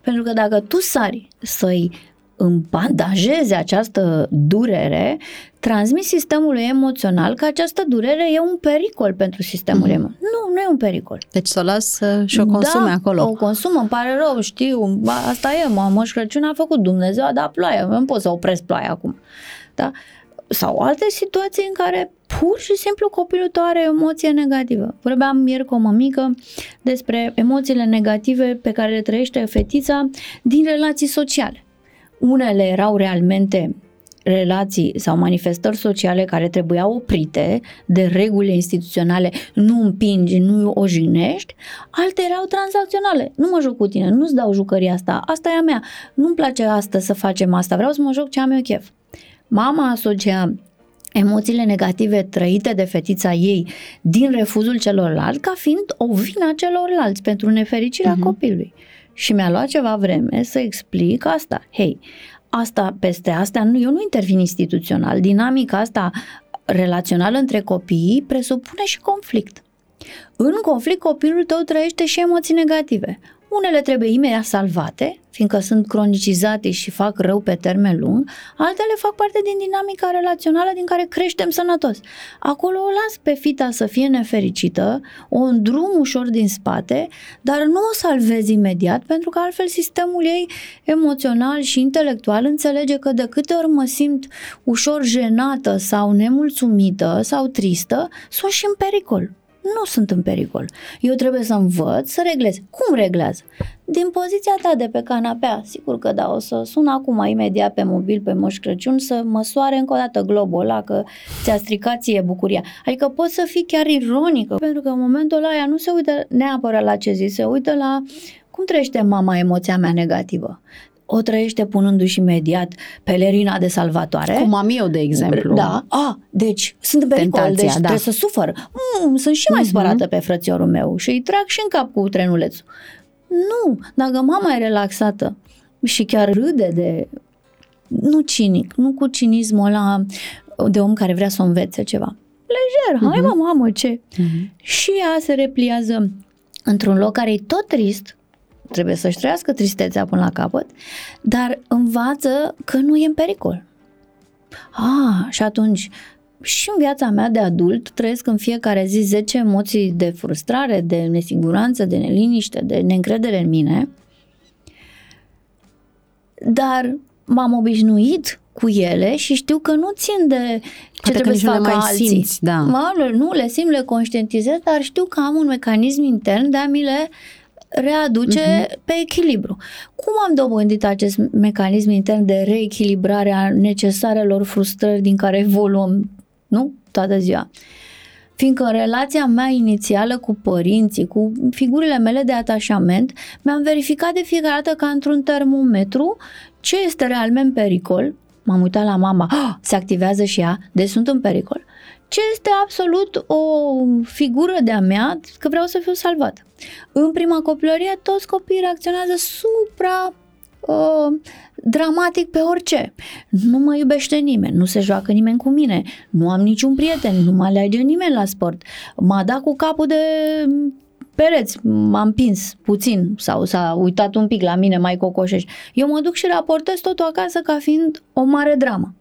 [SPEAKER 2] Pentru că dacă tu sari să-i îmbandajeze această durere, transmis sistemului emoțional că această durere e un pericol pentru sistemul mm-hmm. emoțional. Nu, nu e un pericol.
[SPEAKER 1] Deci să o las și o consume
[SPEAKER 2] da,
[SPEAKER 1] acolo.
[SPEAKER 2] o consumă, îmi pare rău, știu, asta e, mă, Moș Crăciun a făcut Dumnezeu, a dat ploaie, nu pot să opresc ploaia acum. Da? Sau alte situații în care pur și simplu copilul tău are emoție negativă. Vorbeam ieri cu o mămică despre emoțiile negative pe care le trăiește fetița din relații sociale. Unele erau realmente relații sau manifestări sociale care trebuiau oprite de regulile instituționale, nu împingi, nu o jignești, alte erau tranzacționale. Nu mă joc cu tine, nu-ți dau jucăria asta, asta e a mea, nu-mi place asta să facem asta, vreau să mă joc ce am eu chef. Mama asocia emoțiile negative trăite de fetița ei din refuzul celorlalți ca fiind o vină celorlalți pentru nefericirea uh-huh. copilului. Și mi-a luat ceva vreme să explic asta. Hei, asta peste asta, nu, eu nu intervin instituțional. Dinamica asta relațională între copii presupune și conflict. În conflict, copilul tău trăiește și emoții negative. Unele trebuie imediat salvate, fiindcă sunt cronicizate și fac rău pe termen lung, altele fac parte din dinamica relațională din care creștem sănătos. Acolo o las pe fita să fie nefericită, o îndrum ușor din spate, dar nu o salvezi imediat, pentru că altfel sistemul ei emoțional și intelectual înțelege că de câte ori mă simt ușor jenată sau nemulțumită sau tristă, sunt și în pericol nu sunt în pericol. Eu trebuie să învăț să reglez. Cum reglează? Din poziția ta de pe canapea, sigur că da, o să sun acum imediat pe mobil, pe Moș Crăciun, să măsoare încă o dată globul ăla, că ți-a stricat ție bucuria. Adică poți să fii chiar ironică, pentru că în momentul ăla ea nu se uită neapărat la ce zi, se uită la cum trăiește mama emoția mea negativă o trăiește punându-și imediat pelerina de salvatoare.
[SPEAKER 1] Cum am eu, de exemplu.
[SPEAKER 2] Da. A, deci sunt în pericol, Tentația, deci da. trebuie să sufăr. Mm, sunt și mai uh-huh. spărată pe frățiorul meu și îi trag și în cap cu trenulețul. Nu, dacă mama e relaxată și chiar râde de... Nu cinic, nu cu cinismul ăla de om care vrea să învețe ceva. Lejer, hai uh-huh. mă, mamă, ce? Uh-huh. Și ea se repliază într-un loc care e tot trist, trebuie să-și trăiască tristețea până la capăt, dar învață că nu e în pericol. Ah, și atunci și în viața mea de adult trăiesc în fiecare zi 10 emoții de frustrare, de nesiguranță, de neliniște, de neîncredere în mine, dar m-am obișnuit cu ele și știu că nu țin de ce Poate trebuie să facă alții. Simți,
[SPEAKER 1] da.
[SPEAKER 2] Mă, nu le simt, le conștientizez, dar știu că am un mecanism intern de a mi le readuce uh-huh. pe echilibru. Cum am dobândit acest mecanism intern de reechilibrare a necesarelor frustrări din care evoluăm, nu? Toată ziua. Fiindcă în relația mea inițială cu părinții, cu figurile mele de atașament, mi-am verificat de fiecare dată ca într-un termometru ce este realmente în pericol. M-am uitat la mama, oh, se activează și ea, deci sunt în pericol ce este absolut o figură de-a mea că vreau să fiu salvat. În prima copilărie, toți copiii reacționează supra uh, dramatic pe orice. Nu mă iubește nimeni, nu se joacă nimeni cu mine, nu am niciun prieten, nu mă alege nimeni la sport. M-a dat cu capul de pereți, m-am pins puțin sau s-a uitat un pic la mine mai cocoșeș. Eu mă duc și raportez totul acasă ca fiind o mare dramă.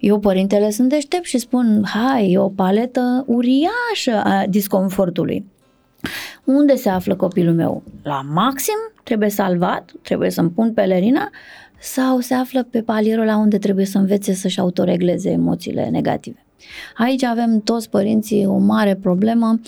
[SPEAKER 2] Eu, părintele, sunt deștept și spun, hai, e o paletă uriașă a disconfortului. Unde se află copilul meu? La maxim? Trebuie salvat? Trebuie să-mi pun pelerina? Sau se află pe palierul la unde trebuie să învețe să-și autoregleze emoțiile negative? Aici avem toți părinții o mare problemă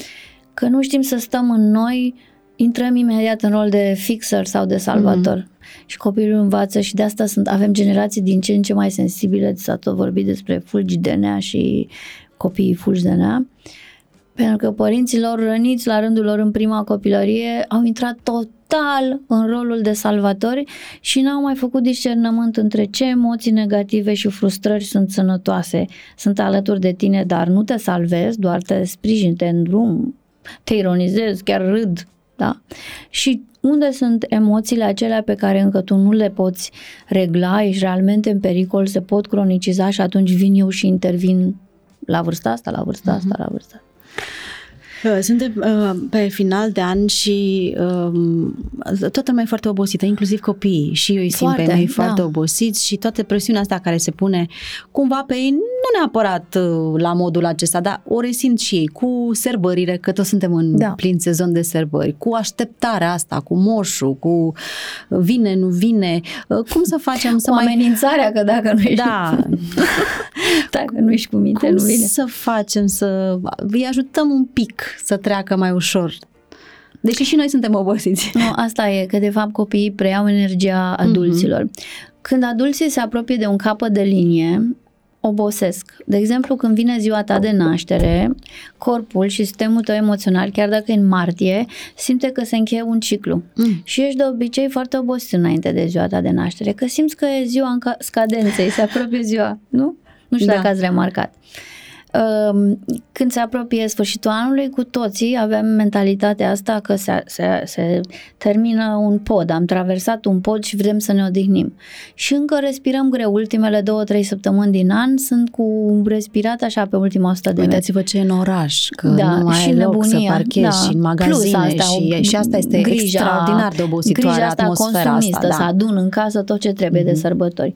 [SPEAKER 2] că nu știm să stăm în noi, intrăm imediat în rol de fixer sau de salvator. Mm-hmm și copilul învață și de asta sunt, avem generații din ce în ce mai sensibile, s-a tot vorbit despre fulgi DNA și copiii fulgi DNA, pentru că părinții lor răniți la rândul lor în prima copilărie au intrat total în rolul de salvatori și n-au mai făcut discernământ între ce emoții negative și frustrări sunt sănătoase. Sunt alături de tine, dar nu te salvezi, doar te sprijin, te îndrum, te ironizez, chiar râd Da? Și unde sunt emoțiile acelea pe care încă tu nu le poți regla, ești realmente în pericol, se pot croniciza și atunci vin eu și intervin la vârsta asta, la vârsta asta, la vârsta asta.
[SPEAKER 1] Uh, suntem uh, pe final de an și uh, toată lumea e foarte obosită, inclusiv copiii. Și eu îi simt
[SPEAKER 2] Foarte,
[SPEAKER 1] pe mei
[SPEAKER 2] da.
[SPEAKER 1] foarte obosiți și toată presiunea asta care se pune cumva pe ei, nu neapărat uh, la modul acesta, dar o resimt și ei cu sărbările, că toți suntem în
[SPEAKER 2] Da.
[SPEAKER 1] plin sezon de sărbări, cu așteptarea asta, cu moșul, cu vine, nu vine, uh, cum să facem să
[SPEAKER 2] Cu
[SPEAKER 1] mai...
[SPEAKER 2] amenințarea că dacă nu ești,
[SPEAKER 1] Da,
[SPEAKER 2] dacă nu ești cu minte,
[SPEAKER 1] cum
[SPEAKER 2] nu vine.
[SPEAKER 1] să facem să îi ajutăm un pic să treacă mai ușor? Deși și noi suntem obosiți.
[SPEAKER 2] Nu, asta e, că de fapt copiii preiau energia adulților. Când adulții se apropie de un capăt de linie, obosesc. De exemplu, când vine ziua ta de naștere, corpul și sistemul tău emoțional, chiar dacă e în martie, simte că se încheie un ciclu.
[SPEAKER 1] Mm.
[SPEAKER 2] Și ești de obicei foarte obosit înainte de ziua ta de naștere, că simți că e ziua în ca- scadenței, se apropie ziua, nu? Nu știu
[SPEAKER 1] Da.
[SPEAKER 2] dacă ați remarcat. Um, Când se apropie sfârșitul anului, cu toții avem mentalitatea asta că se, se, se termină un pod, am traversat un pod și vrem să ne odihnim. Și încă respirăm greu. Ultimele două, trei săptămâni din an sunt cu respirat așa pe ultima 100 de metri.
[SPEAKER 1] Uitați-vă ce e în oraș, că
[SPEAKER 2] Da,
[SPEAKER 1] nu mai
[SPEAKER 2] și
[SPEAKER 1] ai loc
[SPEAKER 2] nebunia,
[SPEAKER 1] să parchezi
[SPEAKER 2] da.
[SPEAKER 1] și în
[SPEAKER 2] Plus
[SPEAKER 1] magazine
[SPEAKER 2] asta,
[SPEAKER 1] și, și asta este
[SPEAKER 2] grija-
[SPEAKER 1] extraordinar de obositoare
[SPEAKER 2] grija asta
[SPEAKER 1] atmosfera
[SPEAKER 2] consumistă,
[SPEAKER 1] asta.
[SPEAKER 2] să
[SPEAKER 1] Da.
[SPEAKER 2] adun în casă tot ce trebuie de sărbători.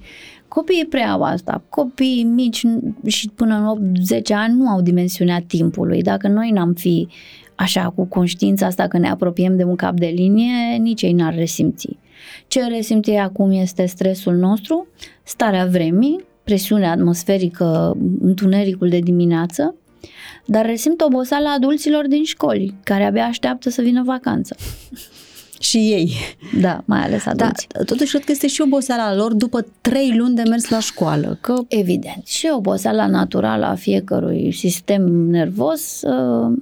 [SPEAKER 2] Copiii preiau asta. Copiii mici și până în 8-10 ani nu au dimensiunea timpului. Dacă noi n-am fi așa cu conștiința asta că ne apropiem de un cap de linie, nici ei n-ar resimți. Ce resimte ei acum este stresul nostru, starea vremii, presiunea atmosferică, întunericul de dimineață, dar resimt oboseala adulților din școli, care abia așteaptă să vină vacanță.
[SPEAKER 1] Și ei.
[SPEAKER 2] Da, mai ales
[SPEAKER 1] Da,
[SPEAKER 2] adulți.
[SPEAKER 1] totuși cred că este și oboseala lor după trei luni de mers la școală. Că
[SPEAKER 2] Evident. Și oboseala naturală a fiecărui sistem nervos uh,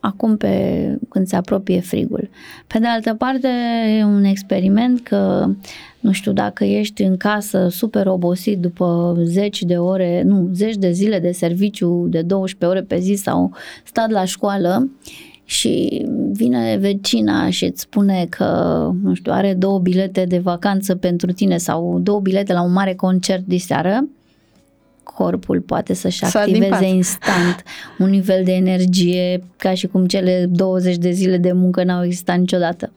[SPEAKER 2] acum pe, când se apropie frigul. Pe de altă parte, e un experiment că nu știu dacă ești în casă super obosit după zeci de ore, nu, zeci de zile de serviciu de 12 ore pe zi sau stat la școală și vine vecina și îți spune că, nu știu, are două bilete de vacanță pentru tine sau două bilete la un mare concert de seară, corpul poate să-și
[SPEAKER 1] Sar din
[SPEAKER 2] activeze
[SPEAKER 1] pat.
[SPEAKER 2] instant un nivel de energie ca și cum cele 20 de zile de muncă n-au existat niciodată.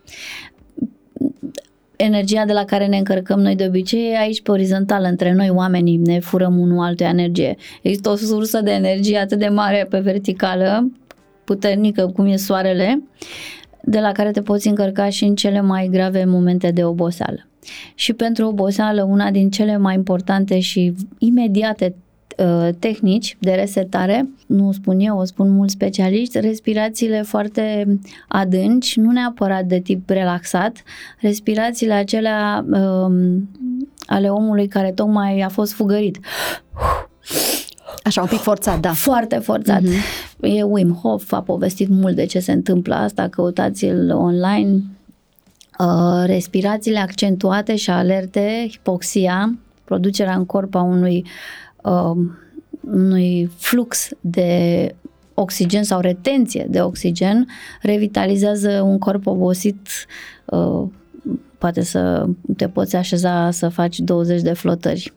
[SPEAKER 2] Energia de la care ne încărcăm noi de obicei e aici pe orizontală, între noi oamenii, ne furăm unul altul energie. Există o sursă de energie atât de mare pe verticală, puternică cum e soarele, de la care te poți încărca și în cele mai grave momente de oboseală. Și pentru oboseală, una din cele mai importante și imediate uh, tehnici de resetare, nu o spun eu, o spun mulți specialiști, respirațiile foarte adânci, nu neapărat de tip relaxat, respirațiile acelea um, ale omului care tocmai a fost fugărit.
[SPEAKER 1] Așa, un pic forțat, da.
[SPEAKER 2] Foarte forțat. Mm-hmm. E Wim Hof, a povestit mult de ce se întâmplă asta, căutați-l online. Uh, respirațiile accentuate și alerte, hipoxia, producerea în corp a unui, uh, unui flux de oxigen sau retenție de oxigen, revitalizează un corp obosit, uh, poate să te poți așeza să faci 20 de flotări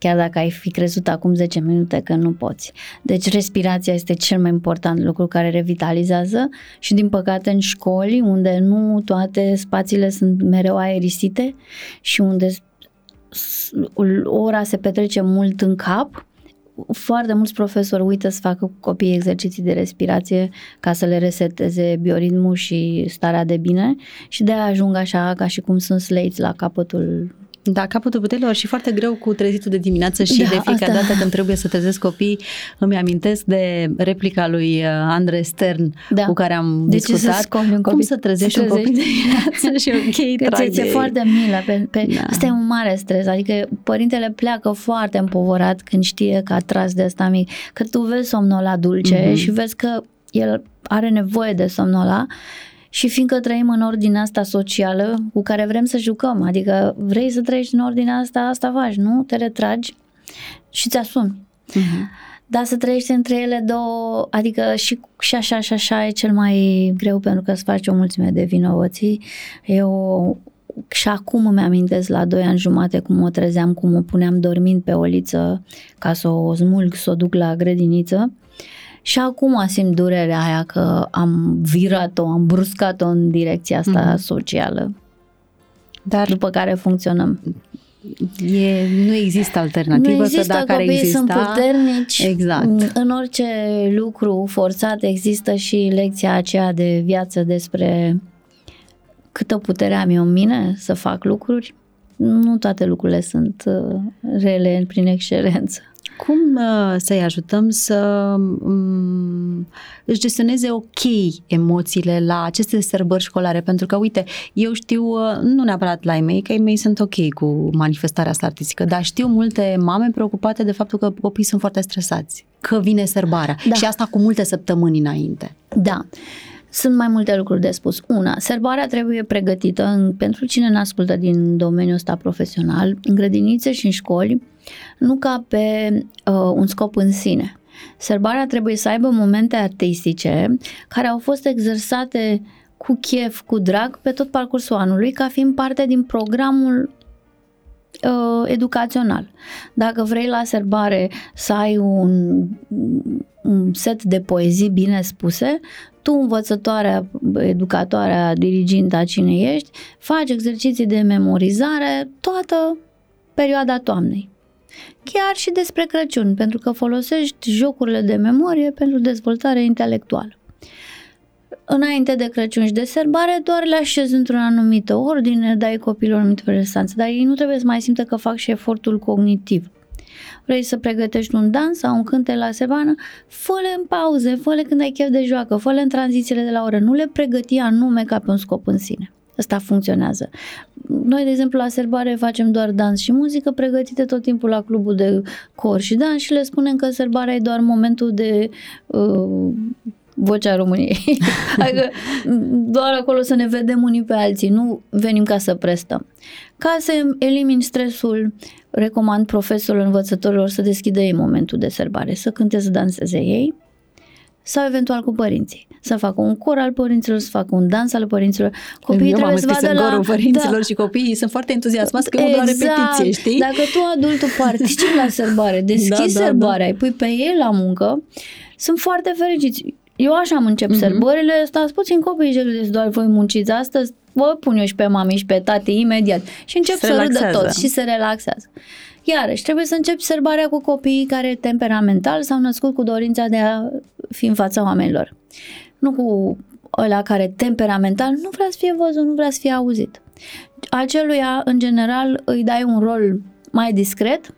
[SPEAKER 2] chiar dacă ai fi crezut acum 10 minute că nu poți. Deci respirația este cel mai important lucru care revitalizează și din păcate în școli unde nu toate spațiile sunt mereu aerisite și unde s- ora se petrece mult în cap, foarte mulți profesori uită să facă cu copiii exerciții de respirație ca să le reseteze bioritmul și starea de bine și de aia ajung așa ca și cum sunt sleiți la capătul
[SPEAKER 1] Da, capătul puterilor și foarte greu cu trezitul de dimineață și
[SPEAKER 2] Da,
[SPEAKER 1] de fiecare
[SPEAKER 2] asta-
[SPEAKER 1] dată când trebuie să trezesc copii, îmi amintesc de replica lui uh, Andre Stern
[SPEAKER 2] Da.
[SPEAKER 1] cu care am
[SPEAKER 2] De ce să
[SPEAKER 1] discutat.
[SPEAKER 2] scopi un
[SPEAKER 1] Cum
[SPEAKER 2] copil?
[SPEAKER 1] să trezești
[SPEAKER 2] Să
[SPEAKER 1] un copil de
[SPEAKER 2] trezești.
[SPEAKER 1] dimineață și ok,
[SPEAKER 2] Că
[SPEAKER 1] trag
[SPEAKER 2] ți e
[SPEAKER 1] de-
[SPEAKER 2] foarte milă. Pe, pe,
[SPEAKER 1] Da.
[SPEAKER 2] da. Asta e un mare stres. Adică părintele pleacă foarte împovorat când știe că a tras de asta mic. Că tu vezi somnul ăla dulce
[SPEAKER 1] Mhm.
[SPEAKER 2] mm-hmm. și vezi că el are nevoie de somnul ăla și fiindcă trăim în ordinea asta socială cu care vrem să jucăm, adică vrei să trăiești în ordinea asta, asta faci, nu? Te retragi și ți asumi.
[SPEAKER 1] Mhm.
[SPEAKER 2] Dar să trăiești între ele două, adică și, și așa și așa e cel mai greu pentru că îți faci o mulțime de vinovății. E o, și acum îmi amintesc la doi ani jumate cum o trezeam, cum o puneam dormind pe o liță ca să o smulg, să o duc la grădiniță. Și acum simt durerea aia că am virat-o, am bruscat-o în direcția asta mm-hmm. socială. Dar după care funcționăm.
[SPEAKER 1] E, nu există alternativă,
[SPEAKER 2] nu există,
[SPEAKER 1] că dacă ar
[SPEAKER 2] exista, sunt puternici.
[SPEAKER 1] Exact.
[SPEAKER 2] În orice lucru forțat există și lecția aceea de viață despre câtă putere am eu în mine să fac lucruri. Nu toate lucrurile sunt uh, rele prin excelență.
[SPEAKER 1] Cum uh, să-i ajutăm să um, își gestioneze ok emoțiile la aceste sărbări școlare? Pentru că, uite, eu știu, uh, nu neapărat la ei mei, că ei mei sunt ok cu manifestarea asta artistică, dar știu multe mame preocupate de faptul că copiii sunt foarte stresați, că vine sărbarea da. și asta cu multe săptămâni înainte.
[SPEAKER 2] Da. Sunt mai multe lucruri de spus. Una, serbarea trebuie pregătită în, pentru cine ne ascultă din domeniul ăsta profesional, în grădinițe și în școli, nu ca pe uh, un scop în sine. Serbarea trebuie să aibă momente artistice care au fost exersate cu chef, cu drag pe tot parcursul anului, ca fiind parte din programul uh, educațional. Dacă vrei la serbare să ai un, un set de poezii bine spuse, tu, învățătoarea, educatoarea, diriginta, cine ești, faci exerciții de memorizare toată perioada toamnei. Chiar și despre Crăciun, pentru că folosești jocurile de memorie pentru dezvoltare intelectuală. Înainte de Crăciun și de serbare, doar le așezi într-o anumită ordine, dai copilor anumite prezență, dar ei nu trebuie să mai simtă că fac și efortul cognitiv vrei să pregătești un dans sau un cânte la sebană, fă-le în pauze, fă-le când ai chef de joacă, fă-le în tranzițiile de la oră, nu le pregăti anume ca pe un scop în sine. Asta funcționează. Noi, de exemplu, la serbare facem doar dans și muzică pregătite tot timpul la clubul de cor și dans și le spunem că serbarea e doar momentul de uh, vocea României. adică doar acolo să ne vedem unii pe alții, nu venim ca să prestăm. Ca să elimini stresul, recomand profesorilor, învățătorilor să deschidă ei momentul de serbare, să cânte, să danseze ei sau eventual cu părinții. Să facă un cor al părinților, să facă un dans al părinților.
[SPEAKER 1] Copiii Eu trebuie să vadă la... părinților da. și copiii sunt foarte entuziasmați că exact. e o repetiție, știi?
[SPEAKER 2] Dacă tu, adultul, participi la serbare, deschizi da, da, serbarea, da. îi pui pe ei la muncă, sunt foarte fericiți. Eu așa am încep mm-hmm. sărbările, stați puțin copiii și gândesc, doar voi munciți astăzi, vă pun eu și pe mami și pe tati imediat. Și încep se să râdă toți și se relaxează. Iarăși, trebuie să începi sărbarea cu copiii care temperamental s-au născut cu dorința de a fi în fața oamenilor. Nu cu ăla care temperamental nu vrea să fie văzut, nu vrea să fie auzit. Aceluia, în general, îi dai un rol mai discret,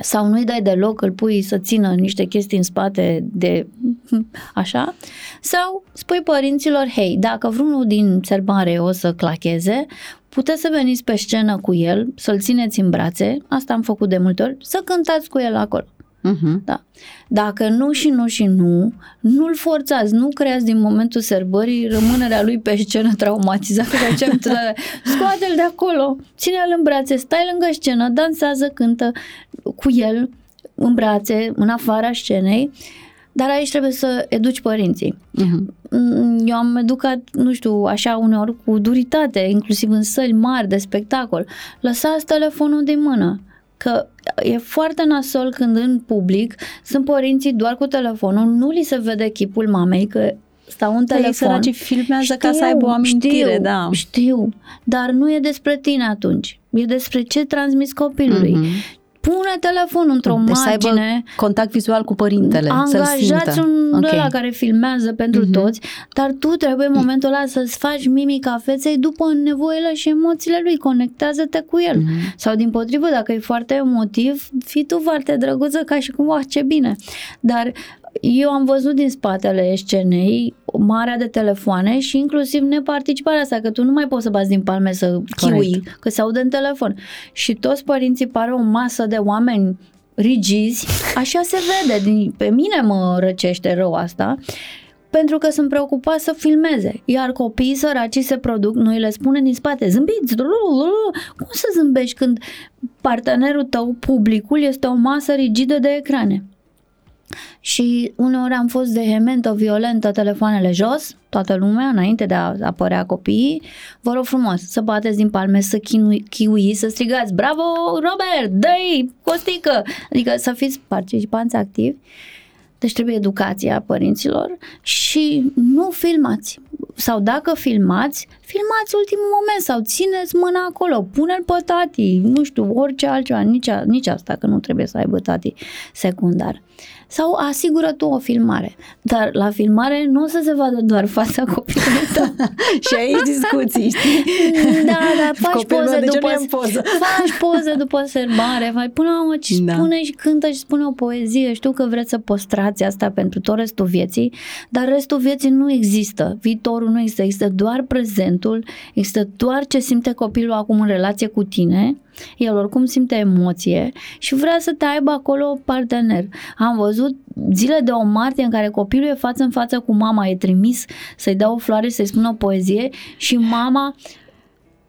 [SPEAKER 2] sau nu-i dai deloc, îl pui să țină niște chestii în spate de așa, sau spui părinților, hei, dacă vreunul din serbare o să clacheze, puteți să veniți pe scenă cu el, să-l țineți în brațe, asta am făcut de multe ori, să cântați cu el acolo. Uh-huh. Da. Dacă nu și nu și nu, nu-l forțați, nu creați din momentul sărbării rămânerea lui pe scenă traumatizat. Scoate-l de acolo, ține-l în brațe, stai lângă scenă, dansează, cântă cu el în brațe, în afara scenei, dar aici trebuie să educi părinții. Uh-huh. Eu am educat, nu știu, așa uneori cu duritate, inclusiv în săli mari de spectacol. Lăsați telefonul din mână că e foarte nasol când în public sunt părinții doar cu telefonul, nu li se vede chipul mamei, că stau în telefon. Ei
[SPEAKER 1] săraci filmează știu, ca să aibă o amintire,
[SPEAKER 2] știu,
[SPEAKER 1] da.
[SPEAKER 2] Știu, dar nu e despre tine atunci. E despre ce transmiți copilului. Mm-hmm pune telefonul într-o deci margine.
[SPEAKER 1] contact vizual cu părintele,
[SPEAKER 2] Angajați un okay. ăla care filmează pentru mm-hmm. toți, dar tu trebuie în momentul ăla să-ți faci mimica feței după nevoile și emoțiile lui. Conectează-te cu el. Mm-hmm. Sau din potrivă, dacă e foarte emotiv, fii tu foarte drăguță ca și cum, oh, ce bine. Dar eu am văzut din spatele scenei marea de telefoane și inclusiv neparticiparea asta, că tu nu mai poți să bați din palme să chiui, că se aude în telefon. Și toți părinții pare o masă de oameni rigizi, așa se vede, pe mine mă răcește rău asta, pentru că sunt preocupați să filmeze. Iar copiii săraci se produc, noi le spunem din spate, zâmbiți, cum să zâmbești când partenerul tău, publicul, este o masă rigidă de ecrane? Și uneori am fost vehementă, violentă, telefoanele jos, toată lumea, înainte de a apărea copiii, vă rog frumos să bateți din palme, să chinui, chiui, să strigați, bravo Robert, dă-i costică, adică să fiți participanți activi. Deci trebuie educația părinților și nu filmați. Sau dacă filmați, filmați ultimul moment sau țineți mâna acolo, pune-l pe tati, nu știu, orice altceva, nici, a, nici asta, că nu trebuie să aibă tati secundar sau asigură tu o filmare. Dar la filmare nu o să se vadă doar fața copilului tău.
[SPEAKER 1] și aici discuții, știi?
[SPEAKER 2] Da, da, faci
[SPEAKER 1] Copilul
[SPEAKER 2] poze
[SPEAKER 1] de ce
[SPEAKER 2] după,
[SPEAKER 1] nu e în poză?
[SPEAKER 2] faci poze după serbare, faci până la urmă și
[SPEAKER 1] Da.
[SPEAKER 2] spune și cântă și spune o poezie. Știu că vreți să postrați asta pentru tot restul vieții, dar restul vieții nu există. Viitorul nu există, există doar prezentul, există doar ce simte copilul acum în relație cu tine el oricum simte emoție și vrea să te aibă acolo partener. Am văzut zile de o martie în care copilul e față în față cu mama, e trimis să-i dea o floare, să-i spună o poezie și mama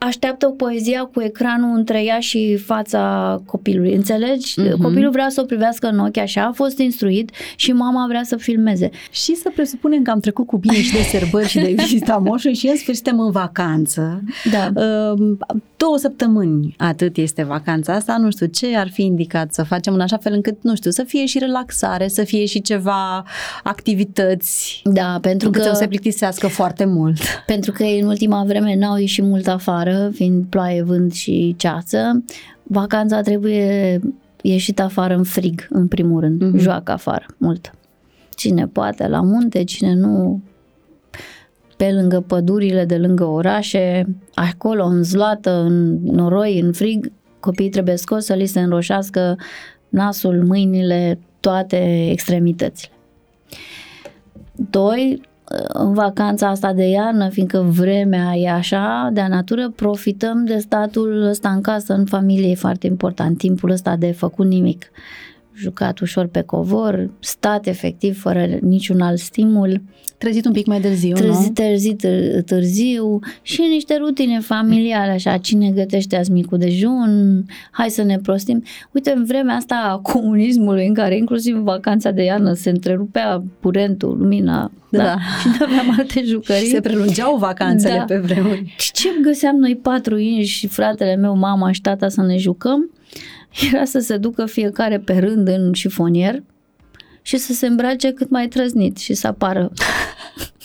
[SPEAKER 2] așteaptă poezia cu ecranul între ea și fața copilului. Înțelegi?
[SPEAKER 1] Mhm.
[SPEAKER 2] Copilul vrea să o privească în ochi, așa a fost instruit și mama vrea să filmeze.
[SPEAKER 1] Și să presupunem că am trecut cu bine și de sărbări și de vizita moșului și în sfârșit suntem în vacanță.
[SPEAKER 2] Da.
[SPEAKER 1] Uh, Două săptămâni atât este vacanța asta, nu știu ce ar fi indicat să facem în așa fel încât, nu știu, să fie și relaxare, să fie și ceva activități
[SPEAKER 2] Da, pentru
[SPEAKER 1] încât
[SPEAKER 2] că...
[SPEAKER 1] să nu se plictisească foarte mult.
[SPEAKER 2] Pentru că în ultima vreme n-au ieșit mult afară, fiind ploaie, vânt și ceață. Vacanța trebuie ieșit afară în frig, în primul rând.
[SPEAKER 1] Mhm.
[SPEAKER 2] Mm-hmm. Joacă afară, mult. Cine poate la munte, cine nu pe lângă pădurile de lângă orașe, acolo în zloată, în noroi, în frig, copiii trebuie scos să li se înroșească nasul, mâinile, toate extremitățile. Doi, în vacanța asta de iarnă, fiindcă vremea e așa, de natură, profităm de statul ăsta în casă, în familie, e foarte important, timpul ăsta de făcut nimic. Jucat ușor pe covor, stat efectiv, fără niciun alt stimul,
[SPEAKER 1] Trezit un pic mai târziu,
[SPEAKER 2] trezit,
[SPEAKER 1] nu?
[SPEAKER 2] trezit târ- târziu și niște rutine familiale, așa, cine gătește azi micul dejun, hai să ne prostim. Uite, în vremea asta a comunismului, în care inclusiv în vacanța de iarnă se întrerupea curentul, lumina, da.
[SPEAKER 1] Da.
[SPEAKER 2] da? și nu aveam alte jucării.
[SPEAKER 1] Și se prelungeau vacanțele
[SPEAKER 2] Da.
[SPEAKER 1] pe vremuri.
[SPEAKER 2] Și ce găseam noi patru inși și fratele meu, mama și tata să ne jucăm? Era să se ducă fiecare pe rând în șifonier și să se îmbrace cât mai trăznit și să apară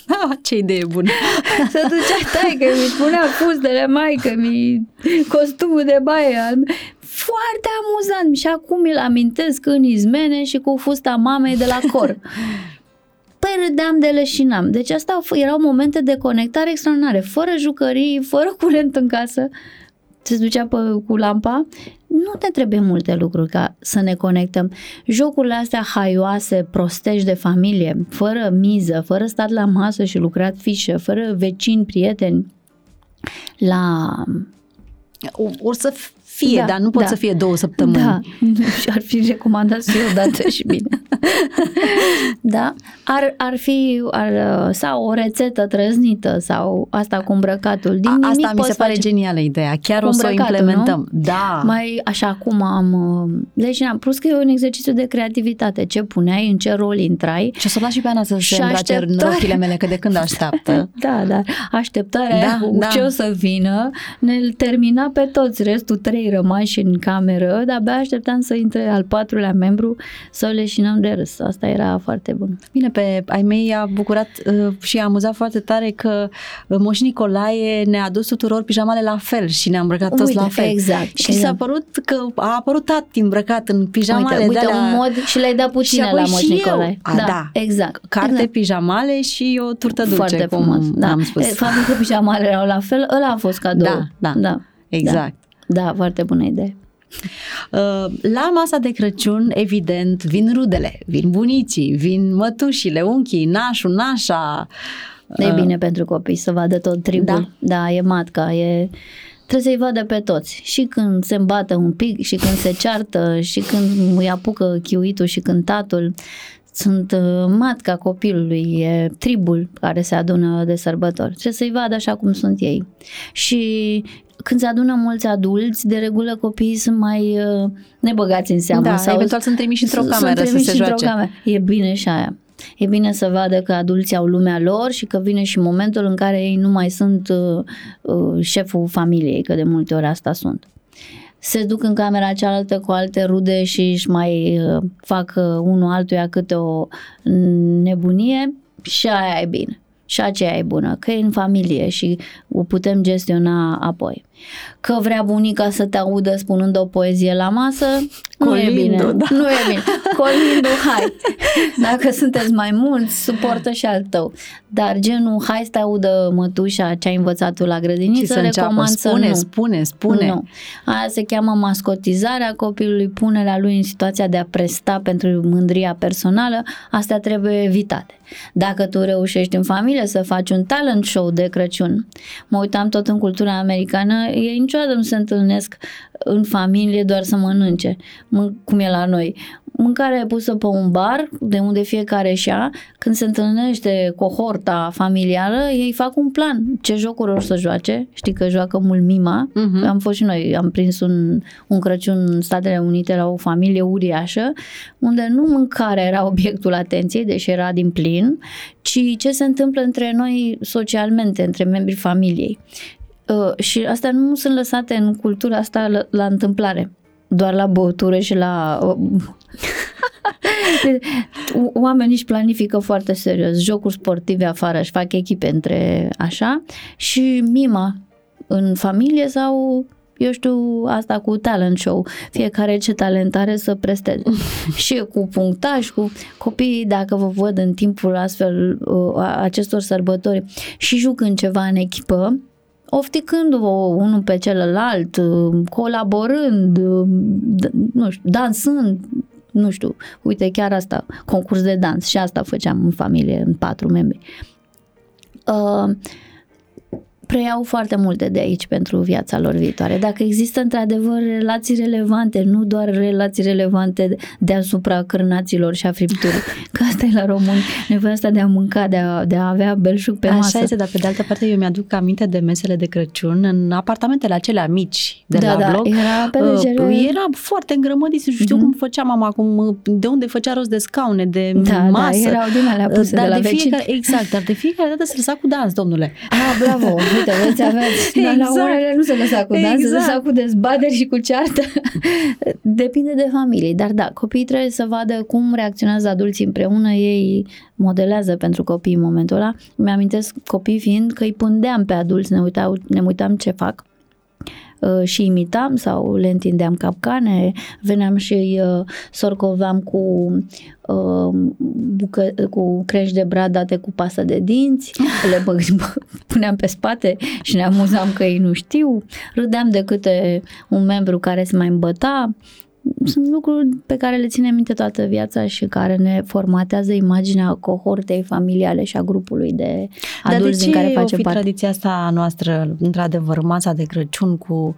[SPEAKER 1] Ah, ce idee bună!
[SPEAKER 2] Se ducea taică, mi spunea fuzdele maică, mi costumul de baie al meu. Foarte amuzant și acum îl amintesc în izmene și cu fusta mamei de la cor. Păi râdeam de leșinam. Deci asta au f- erau momente de conectare extraordinare, fără jucării, fără curent în casă. Se ducea pe, cu lampa. Nu ne trebuie multe lucruri ca să ne conectăm. Jocurile astea haioase, prostești de familie, fără miză, fără stat la masă și lucrat fișă, fără vecini, prieteni, la
[SPEAKER 1] O, o să fie,
[SPEAKER 2] Da,
[SPEAKER 1] dar nu pot
[SPEAKER 2] da.
[SPEAKER 1] să fie două săptămâni.
[SPEAKER 2] Da, și ar fi recomandat să fie odată și bine. da, ar, ar fi ar, sau o rețetă trăznită sau asta cu îmbrăcatul. Din
[SPEAKER 1] A,
[SPEAKER 2] nimic
[SPEAKER 1] asta mi
[SPEAKER 2] poți
[SPEAKER 1] se pare
[SPEAKER 2] face.
[SPEAKER 1] genială ideea. Chiar
[SPEAKER 2] Cu
[SPEAKER 1] o să o
[SPEAKER 2] îmbrăcatul,
[SPEAKER 1] implementăm. Da.
[SPEAKER 2] Mai așa acum am uh, leșinam. Plus că e un exercițiu de creativitate. Ce puneai, în ce rol intrai.
[SPEAKER 1] Și o să o las și pe Ana să
[SPEAKER 2] Și
[SPEAKER 1] se îmbrace în
[SPEAKER 2] așteptare.
[SPEAKER 1] rochile mele, că de când așteaptă.
[SPEAKER 2] Da, da. Așteptarea
[SPEAKER 1] Da,
[SPEAKER 2] aia cu
[SPEAKER 1] da.
[SPEAKER 2] ce o să vină ne termina pe toți. Restul trei rămași în cameră, dar abia așteptam să intre al patrulea membru să o leșinăm de râs. Asta era foarte bun.
[SPEAKER 1] Bine, pe ai mei a bucurat uh, și a amuzat foarte tare că uh, Moș Nicolae ne-a adus tuturor pijamale la fel și ne-a îmbrăcat toți
[SPEAKER 2] Uite,
[SPEAKER 1] la fel.
[SPEAKER 2] exact,
[SPEAKER 1] Și
[SPEAKER 2] exact.
[SPEAKER 1] s-a părut că a apărut tati îmbrăcat în pijamale
[SPEAKER 2] uite, uite
[SPEAKER 1] de-alea-
[SPEAKER 2] un mod și le-ai dat puține
[SPEAKER 1] Și apoi
[SPEAKER 2] la Moș
[SPEAKER 1] și eu.
[SPEAKER 2] Nicolae.
[SPEAKER 1] A, da.
[SPEAKER 2] exact.
[SPEAKER 1] Carte,
[SPEAKER 2] exact.
[SPEAKER 1] pijamale și o turtă dulce,
[SPEAKER 2] Foarte
[SPEAKER 1] cum
[SPEAKER 2] frumos. Da.
[SPEAKER 1] am spus.
[SPEAKER 2] E, Faptul că pijamale erau la fel, ăla a fost cadou.
[SPEAKER 1] Da, da.
[SPEAKER 2] da.
[SPEAKER 1] Exact.
[SPEAKER 2] Da, da foarte bună idee.
[SPEAKER 1] Uh, La masa de Crăciun, evident, vin rudele, vin bunicii, vin mătușile, unchii, nașul, nașa.
[SPEAKER 2] E
[SPEAKER 1] Uh,
[SPEAKER 2] bine pentru copii să vadă tot tribul. Da, da e matca, e... Trebuie să-i vadă pe toți. Și când se îmbată un pic, și când se ceartă, și când îi apucă chiuitul și cântatul. Sunt uh, matca copilului, e tribul care se adună de sărbători. Trebuie să-i vadă așa cum sunt ei. Și când se adună mulți adulți, de regulă copiii sunt mai uh, nebăgați în seamă.
[SPEAKER 1] Da,
[SPEAKER 2] sau
[SPEAKER 1] eventual sunt trimiși într-o
[SPEAKER 2] sunt
[SPEAKER 1] cameră să
[SPEAKER 2] trimiși
[SPEAKER 1] se
[SPEAKER 2] într-o
[SPEAKER 1] joace.
[SPEAKER 2] cameră. E bine și aia. E bine să vadă că adulții au lumea lor și că vine și momentul în care ei nu mai sunt uh, uh, șeful familiei, că de multe ori asta sunt. Se duc în camera cealaltă cu alte rude și își mai uh, fac uh, unul altuia câte o nebunie și aia e bine. Și aceea e bună, că e în familie și o putem gestiona apoi. Că vrea bunica să te audă spunând o poezie la masă, nu e
[SPEAKER 1] Colindu,
[SPEAKER 2] bine.
[SPEAKER 1] da.
[SPEAKER 2] Nu e bine. Colindu, hai. Dacă sunteți mai mulți, suportă și al tău. Dar genul, hai să te audă mătușa ce ai învățat tu la
[SPEAKER 1] Și
[SPEAKER 2] grădiniță,
[SPEAKER 1] să înceapă,
[SPEAKER 2] recomand
[SPEAKER 1] spune,
[SPEAKER 2] să nu.
[SPEAKER 1] spune, spune.
[SPEAKER 2] Nu. Aia se cheamă mascotizarea copilului, punerea lui în situația de a presta pentru mândria personală, astea trebuie evitate. Dacă tu reușești în familie să faci un talent show de Crăciun, mă uitam tot în cultura americană, ei niciodată nu se întâlnesc în familie doar să mănânce, mă- cum e la noi. Mâncarea e pusă pe un bar, de unde fiecare și ia. Când se întâlnește cohorta familială, ei fac un plan. Ce jocuri or să joace. Știi că joacă mult mima.
[SPEAKER 1] Mhm.
[SPEAKER 2] Am fost și noi, am prins un, un Crăciun în Statele Unite la o familie uriașă, unde nu mâncarea era obiectul atenției, deși era din plin, ci ce se întâmplă între noi socialmente, între membrii familiei. Uh, și astea nu sunt lăsate în cultura asta la, la întâmplare doar la băutură și la... O- Oamenii își planifică foarte serios jocuri sportive afară, își fac echipe între așa și mima în familie sau eu știu, asta cu talent show. Fiecare ce talent are să presteze. și cu punctaj, cu copiii, dacă vă văd în timpul astfel uh, a- acestor sărbători și jucând ceva în echipă, ofticându-vă unul pe celălalt, uh, colaborând, uh, d- nu știu, dansând, nu știu, uite chiar asta, concurs de dans și asta făceam în familie, în patru membri. Uh, preiau foarte multe de aici pentru viața lor viitoare. Dacă există într-adevăr relații relevante, nu doar relații relevante deasupra cârnaților și a fripturii, că asta e la români, nevoia asta de a mânca, de a, de a avea belșug pe
[SPEAKER 1] Așa
[SPEAKER 2] masă.
[SPEAKER 1] este, dar pe de altă parte eu mi-aduc aminte de mesele de Crăciun în apartamentele acelea mici de
[SPEAKER 2] da,
[SPEAKER 1] la
[SPEAKER 2] da,
[SPEAKER 1] bloc.
[SPEAKER 2] era perecere...
[SPEAKER 1] Uh, Era foarte îngrămădit și știu
[SPEAKER 2] Mhm.
[SPEAKER 1] cum făceam mama acum, de unde făcea rost de scaune, de
[SPEAKER 2] da,
[SPEAKER 1] masă.
[SPEAKER 2] da, erau din alea puse
[SPEAKER 1] dar
[SPEAKER 2] de la
[SPEAKER 1] de
[SPEAKER 2] vecini.
[SPEAKER 1] fiecare, exact, dar de fiecare dată se lăsa cu dans, domnule.
[SPEAKER 2] Ah, bravo, uite, veți aveți, exact. la
[SPEAKER 1] Exact.
[SPEAKER 2] unele nu se lăsa cu dans, se
[SPEAKER 1] Exact.
[SPEAKER 2] lăsa cu dezbateri și cu ceartă. Depinde de familie, dar da, copiii trebuie să vadă cum reacționează adulții împreună, ei modelează pentru copii în momentul ăla. Mi-amintesc copii fiind că îi pândeam pe adulți, ne, uitau, ne uitam ce fac uh, și imitam sau le întindeam capcane, veneam și îi uh, sorcoveam cu, uh, bucă, cu crești de brad date cu pasă de dinți, le bă, puneam pe spate și ne amuzam că ei nu știu, râdeam de câte un membru care se mai îmbăta. Sunt lucruri pe care le ținem minte toată viața și care ne formatează imaginea cohortei familiale și a grupului de
[SPEAKER 1] Dar de
[SPEAKER 2] adulți
[SPEAKER 1] ce
[SPEAKER 2] din care
[SPEAKER 1] o
[SPEAKER 2] facem
[SPEAKER 1] fi
[SPEAKER 2] parte.
[SPEAKER 1] tradiția asta noastră, într-adevăr, masa de Crăciun cu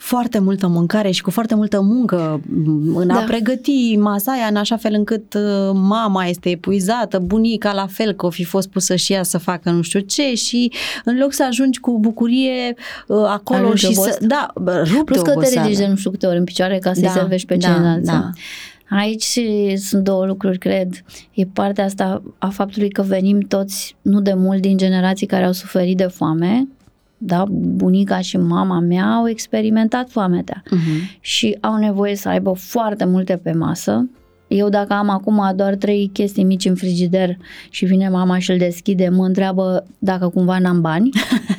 [SPEAKER 1] foarte multă mâncare și cu foarte multă muncă m, în a
[SPEAKER 2] Da.
[SPEAKER 1] pregăti masa aia în așa fel încât uh, mama este epuizată, bunica la fel, că o fi fost pusă și ea să facă nu știu ce și în loc să ajungi cu bucurie uh, acolo
[SPEAKER 2] Ajungi
[SPEAKER 1] și să...
[SPEAKER 2] obosit.
[SPEAKER 1] Da, bă, rup
[SPEAKER 2] Plus
[SPEAKER 1] de
[SPEAKER 2] că te
[SPEAKER 1] oboseală.
[SPEAKER 2] ridici de nu știu câte ori în picioare ca să-i
[SPEAKER 1] Da,
[SPEAKER 2] servești pe
[SPEAKER 1] da,
[SPEAKER 2] ceilalți.
[SPEAKER 1] da.
[SPEAKER 2] Aici sunt două lucruri, cred. E partea asta a faptului că venim toți, nu de mult, din generații care au suferit de foame, da, bunica și mama mea au experimentat foametea
[SPEAKER 1] Mhm.
[SPEAKER 2] și au nevoie să aibă foarte multe pe masă. Eu dacă am acum doar trei chestii mici în frigider și vine mama și îl deschide, mă întreabă dacă cumva n-am bani.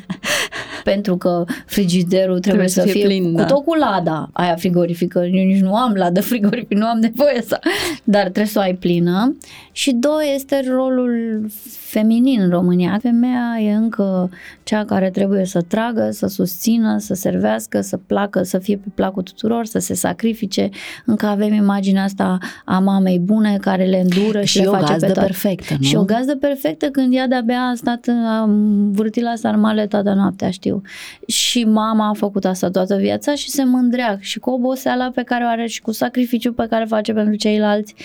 [SPEAKER 2] pentru că frigiderul trebuie,
[SPEAKER 1] să
[SPEAKER 2] să
[SPEAKER 1] fie
[SPEAKER 2] fie,
[SPEAKER 1] plin,
[SPEAKER 2] cu
[SPEAKER 1] da.
[SPEAKER 2] tot cu lada aia frigorifică. Eu nici nu am ladă frigorifică, nu am nevoie să... Dar trebuie să o ai plină. Și doi, este rolul feminin în România. Femeia e încă cea care trebuie să tragă, să susțină, să servească, să placă, să fie pe placul tuturor, să se sacrifice. Încă avem imaginea asta a mamei bune care le îndură și,
[SPEAKER 1] Și
[SPEAKER 2] le
[SPEAKER 1] o
[SPEAKER 2] face
[SPEAKER 1] gazdă
[SPEAKER 2] pe toate.
[SPEAKER 1] perfectă, nu?
[SPEAKER 2] Și o gazdă perfectă când ea de-abia a stat, a vârtit la sarmale toată noaptea, știi? Știu. Și mama a făcut asta toată viața și se mândrea și cu oboseala pe care o are și cu sacrificiul pe care face pentru ceilalți.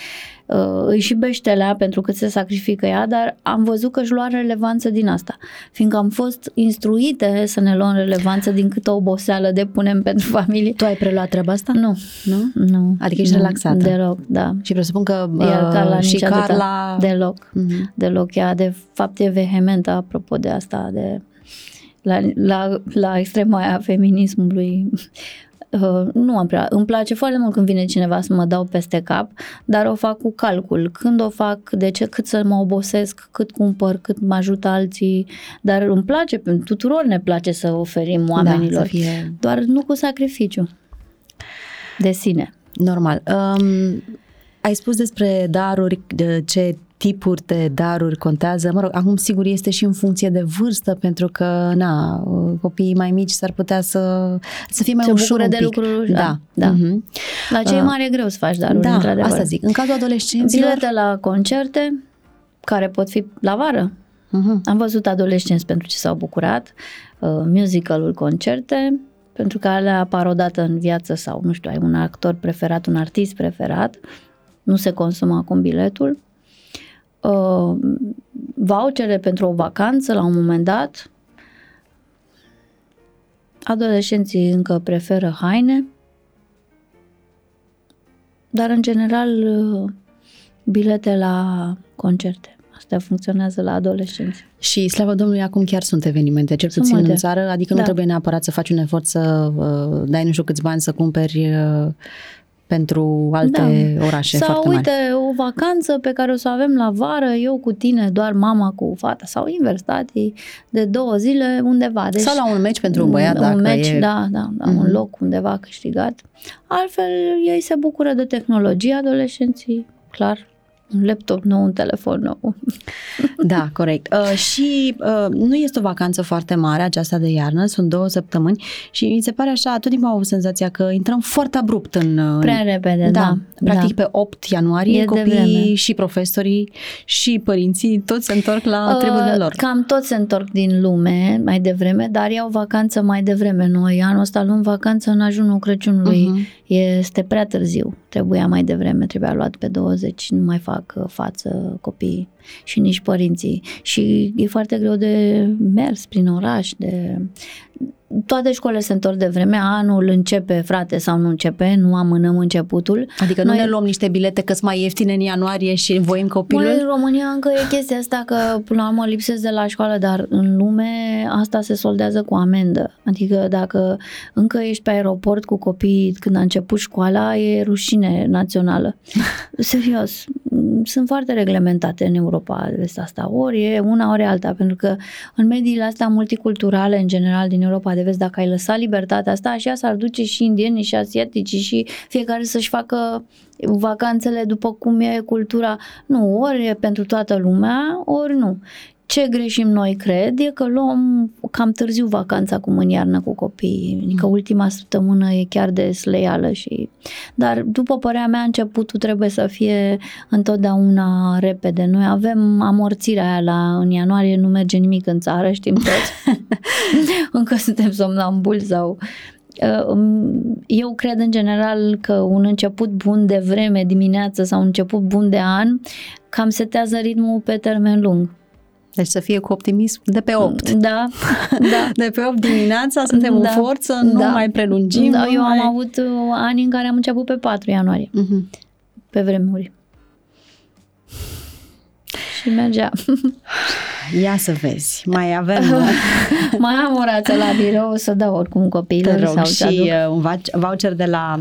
[SPEAKER 2] Uh, îi și beștelea pentru că se sacrifică ea, dar am văzut că își lua relevanță din asta. Fiindcă am fost instruite să ne luăm relevanță din câtă oboseală depunem pentru familie.
[SPEAKER 1] Tu ai preluat treaba asta?
[SPEAKER 2] Nu.
[SPEAKER 1] Nu?
[SPEAKER 2] Nu.
[SPEAKER 1] Adică ești
[SPEAKER 2] nu,
[SPEAKER 1] relaxată?
[SPEAKER 2] Deloc, da.
[SPEAKER 1] Și presupun că
[SPEAKER 2] Iar Carla
[SPEAKER 1] uh, și
[SPEAKER 2] nici atâta.
[SPEAKER 1] Carla...
[SPEAKER 2] Deloc.
[SPEAKER 1] Mhm.
[SPEAKER 2] Deloc. Ea, de fapt, e vehementă apropo de asta, de la, la, la extrema aia a feminismului. Uh, nu am prea. Îmi place foarte mult când vine cineva să mă dau peste cap, dar o fac cu calcul. Când o fac, de ce, cât să mă obosesc, cât cumpăr, cât mă ajută alții. Dar îmi place, tuturor ne place să oferim oamenilor.
[SPEAKER 1] Da, să fie
[SPEAKER 2] Doar nu cu sacrificiu. De sine.
[SPEAKER 1] normal. Um, ai spus despre daruri, de ce tipuri de daruri contează. Mă rog, acum sigur este și în funcție de vârstă, pentru că, na, copiii mai mici s-ar putea să, să fie mai
[SPEAKER 2] Se
[SPEAKER 1] ușor
[SPEAKER 2] bucură
[SPEAKER 1] un
[SPEAKER 2] de
[SPEAKER 1] pic.
[SPEAKER 2] lucruri,
[SPEAKER 1] Da.
[SPEAKER 2] da.
[SPEAKER 1] Mhm.
[SPEAKER 2] La cei
[SPEAKER 1] Uh,
[SPEAKER 2] mari e greu să faci daruri,
[SPEAKER 1] Da,
[SPEAKER 2] într-adevăr.
[SPEAKER 1] asta zic. În cazul adolescenților...
[SPEAKER 2] Bilete la concerte, care pot fi la vară.
[SPEAKER 1] Mhm.
[SPEAKER 2] Am văzut adolescenți pentru ce s-au bucurat, uh, musicalul concerte, pentru că alea apar odată în viață sau, nu știu, ai un actor preferat, un artist preferat, nu se consumă acum biletul. Uh, vouchere pentru o vacanță la un moment dat. Adolescenții încă preferă haine, dar în general uh, bilete la concerte. Asta funcționează la adolescenți.
[SPEAKER 1] Și slavă Domnului, acum chiar sunt evenimente, cel
[SPEAKER 2] Sunt
[SPEAKER 1] puțin în
[SPEAKER 2] multe.
[SPEAKER 1] țară, adică nu
[SPEAKER 2] Da.
[SPEAKER 1] trebuie neapărat să faci un efort să uh, dai nu știu câți bani să cumperi uh, pentru alte orașe
[SPEAKER 2] Sau
[SPEAKER 1] foarte
[SPEAKER 2] uite,
[SPEAKER 1] mari.
[SPEAKER 2] o vacanță pe care o să avem la vară, eu cu tine, doar mama cu fata sau invers, tati, de două zile undeva. Deci,
[SPEAKER 1] Sau la un meci pentru un băiat,
[SPEAKER 2] un
[SPEAKER 1] dacă
[SPEAKER 2] meci,
[SPEAKER 1] e...
[SPEAKER 2] da, da, da,
[SPEAKER 1] Mhm.
[SPEAKER 2] un loc undeva câștigat. Altfel, ei se bucură de tehnologie, adolescenții, clar, un laptop nou, un telefon nou.
[SPEAKER 1] Da, corect. Uh, și uh, nu este o vacanță foarte mare aceasta de iarnă, sunt două săptămâni și mi se pare așa, tot timpul am avut senzația că intrăm foarte abrupt în... uh,
[SPEAKER 2] Prea repede, da.
[SPEAKER 1] da, practic
[SPEAKER 2] da.
[SPEAKER 1] pe 8 ianuarie
[SPEAKER 2] E de
[SPEAKER 1] copiii
[SPEAKER 2] vreme.
[SPEAKER 1] și profesorii și părinții toți se întorc la treburile
[SPEAKER 2] Uh,
[SPEAKER 1] lor.
[SPEAKER 2] Cam toți se întorc din lume mai devreme, dar iau vacanță mai devreme. Noi anul ăsta luăm vacanță în ajunul Crăciunului.
[SPEAKER 1] Mhm.
[SPEAKER 2] Este prea târziu. Trebuia mai devreme, trebuia luat pe 20, nu mai fac uh, față copiii și nici părinții. Și e foarte greu de mers prin oraș, de... Toate școlile se întorc de vreme, anul începe, frate, sau nu începe, nu amânăm începutul.
[SPEAKER 1] Adică nu
[SPEAKER 2] Noi-
[SPEAKER 1] ne luăm niște bilete că sunt mai ieftine în ianuarie și voim copilul?
[SPEAKER 2] Măi, în România încă e chestia asta că până la urmă lipsesc de la școală, dar în lume asta se soldează cu amendă. Adică dacă încă ești pe aeroport cu copiii când a început școala, e rușine națională. Serios, sunt foarte reglementate în Europa de asta. Ori e una, ori e alta, pentru că în mediile astea multiculturale, în general, din Europa de vest, dacă ai lăsat libertatea asta, așa s-ar duce și indienii și asiatici și fiecare să-și facă vacanțele după cum e cultura. Nu, ori e pentru toată lumea, ori nu. Ce greșim noi, cred, e că luăm cam târziu vacanța acum în iarnă cu copiii. Adică ultima săptămână e chiar de sleială și... Dar, după părerea mea, începutul trebuie să fie întotdeauna repede. Noi avem amorțirea aia la, în ianuarie, nu merge nimic în țară, știm toți. Încă suntem somnambuli sau... Uh, Eu cred în general că un început bun de vreme dimineață sau un început bun de an cam setează ritmul pe termen lung.
[SPEAKER 1] Deci să fie cu optimism de pe 8.
[SPEAKER 2] Da, da.
[SPEAKER 1] De pe 8 dimineața suntem
[SPEAKER 2] Da.
[SPEAKER 1] în forță, nu
[SPEAKER 2] Da.
[SPEAKER 1] mai prelungim.
[SPEAKER 2] Da,
[SPEAKER 1] nu
[SPEAKER 2] eu
[SPEAKER 1] mai...
[SPEAKER 2] am avut uh, ani în care am început pe 4 ianuarie,
[SPEAKER 1] Mhm.
[SPEAKER 2] pe vremuri. Și mergea.
[SPEAKER 1] Ia să vezi, mai avem,
[SPEAKER 2] Mai am o rață la birou, o să dau oricum
[SPEAKER 1] te
[SPEAKER 2] copiilor
[SPEAKER 1] rog,
[SPEAKER 2] sau să
[SPEAKER 1] și
[SPEAKER 2] aduc.
[SPEAKER 1] uh, un vac- voucher de la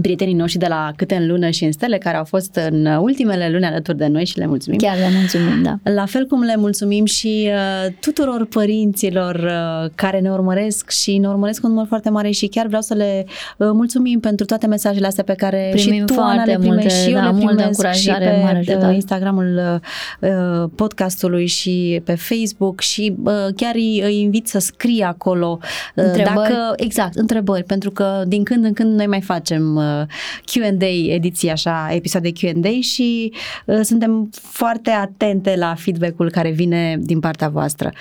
[SPEAKER 1] prietenii noștri de la Câte în lună și în stele, care au fost în ultimele luni alături de noi și le mulțumim.
[SPEAKER 2] Chiar le mulțumim, da.
[SPEAKER 1] La fel cum le mulțumim și uh, tuturor părinților uh, care ne urmăresc și ne urmăresc cu un număr foarte mare și chiar vreau să le uh, mulțumim pentru toate mesajele astea pe care
[SPEAKER 2] Primim
[SPEAKER 1] și tu, Ana,
[SPEAKER 2] foarte
[SPEAKER 1] le primești
[SPEAKER 2] multe,
[SPEAKER 1] și eu
[SPEAKER 2] da,
[SPEAKER 1] le
[SPEAKER 2] multă
[SPEAKER 1] primesc
[SPEAKER 2] încurajare,
[SPEAKER 1] și
[SPEAKER 2] mare
[SPEAKER 1] pe
[SPEAKER 2] ajutor.
[SPEAKER 1] uh, Instagramul uh, uh, podcastului și pe Facebook și uh, chiar îi, îi invit să scrie acolo uh,
[SPEAKER 2] Întrebări.
[SPEAKER 1] dacă, exact, întrebări, pentru că din când în când noi mai facem uh, Q&A, ediții așa, episoade Q&A și uh, suntem foarte atente la feedback-ul care vine din partea voastră.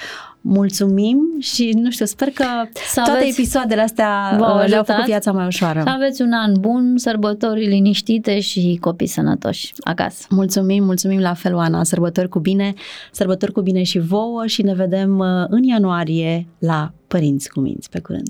[SPEAKER 1] mulțumim și nu știu, sper că
[SPEAKER 2] Să
[SPEAKER 1] toate
[SPEAKER 2] aveți-
[SPEAKER 1] episoadele astea
[SPEAKER 2] V-au
[SPEAKER 1] uh, le-au
[SPEAKER 2] ajutat?
[SPEAKER 1] făcut viața mai ușoară.
[SPEAKER 2] Să aveți un an bun, sărbători liniștite și copii sănătoși acasă.
[SPEAKER 1] Mulțumim, mulțumim la fel, Oana. Sărbători cu bine, sărbători cu bine și vouă și ne vedem uh, în ianuarie la Părinți cu Minți. Pe curând!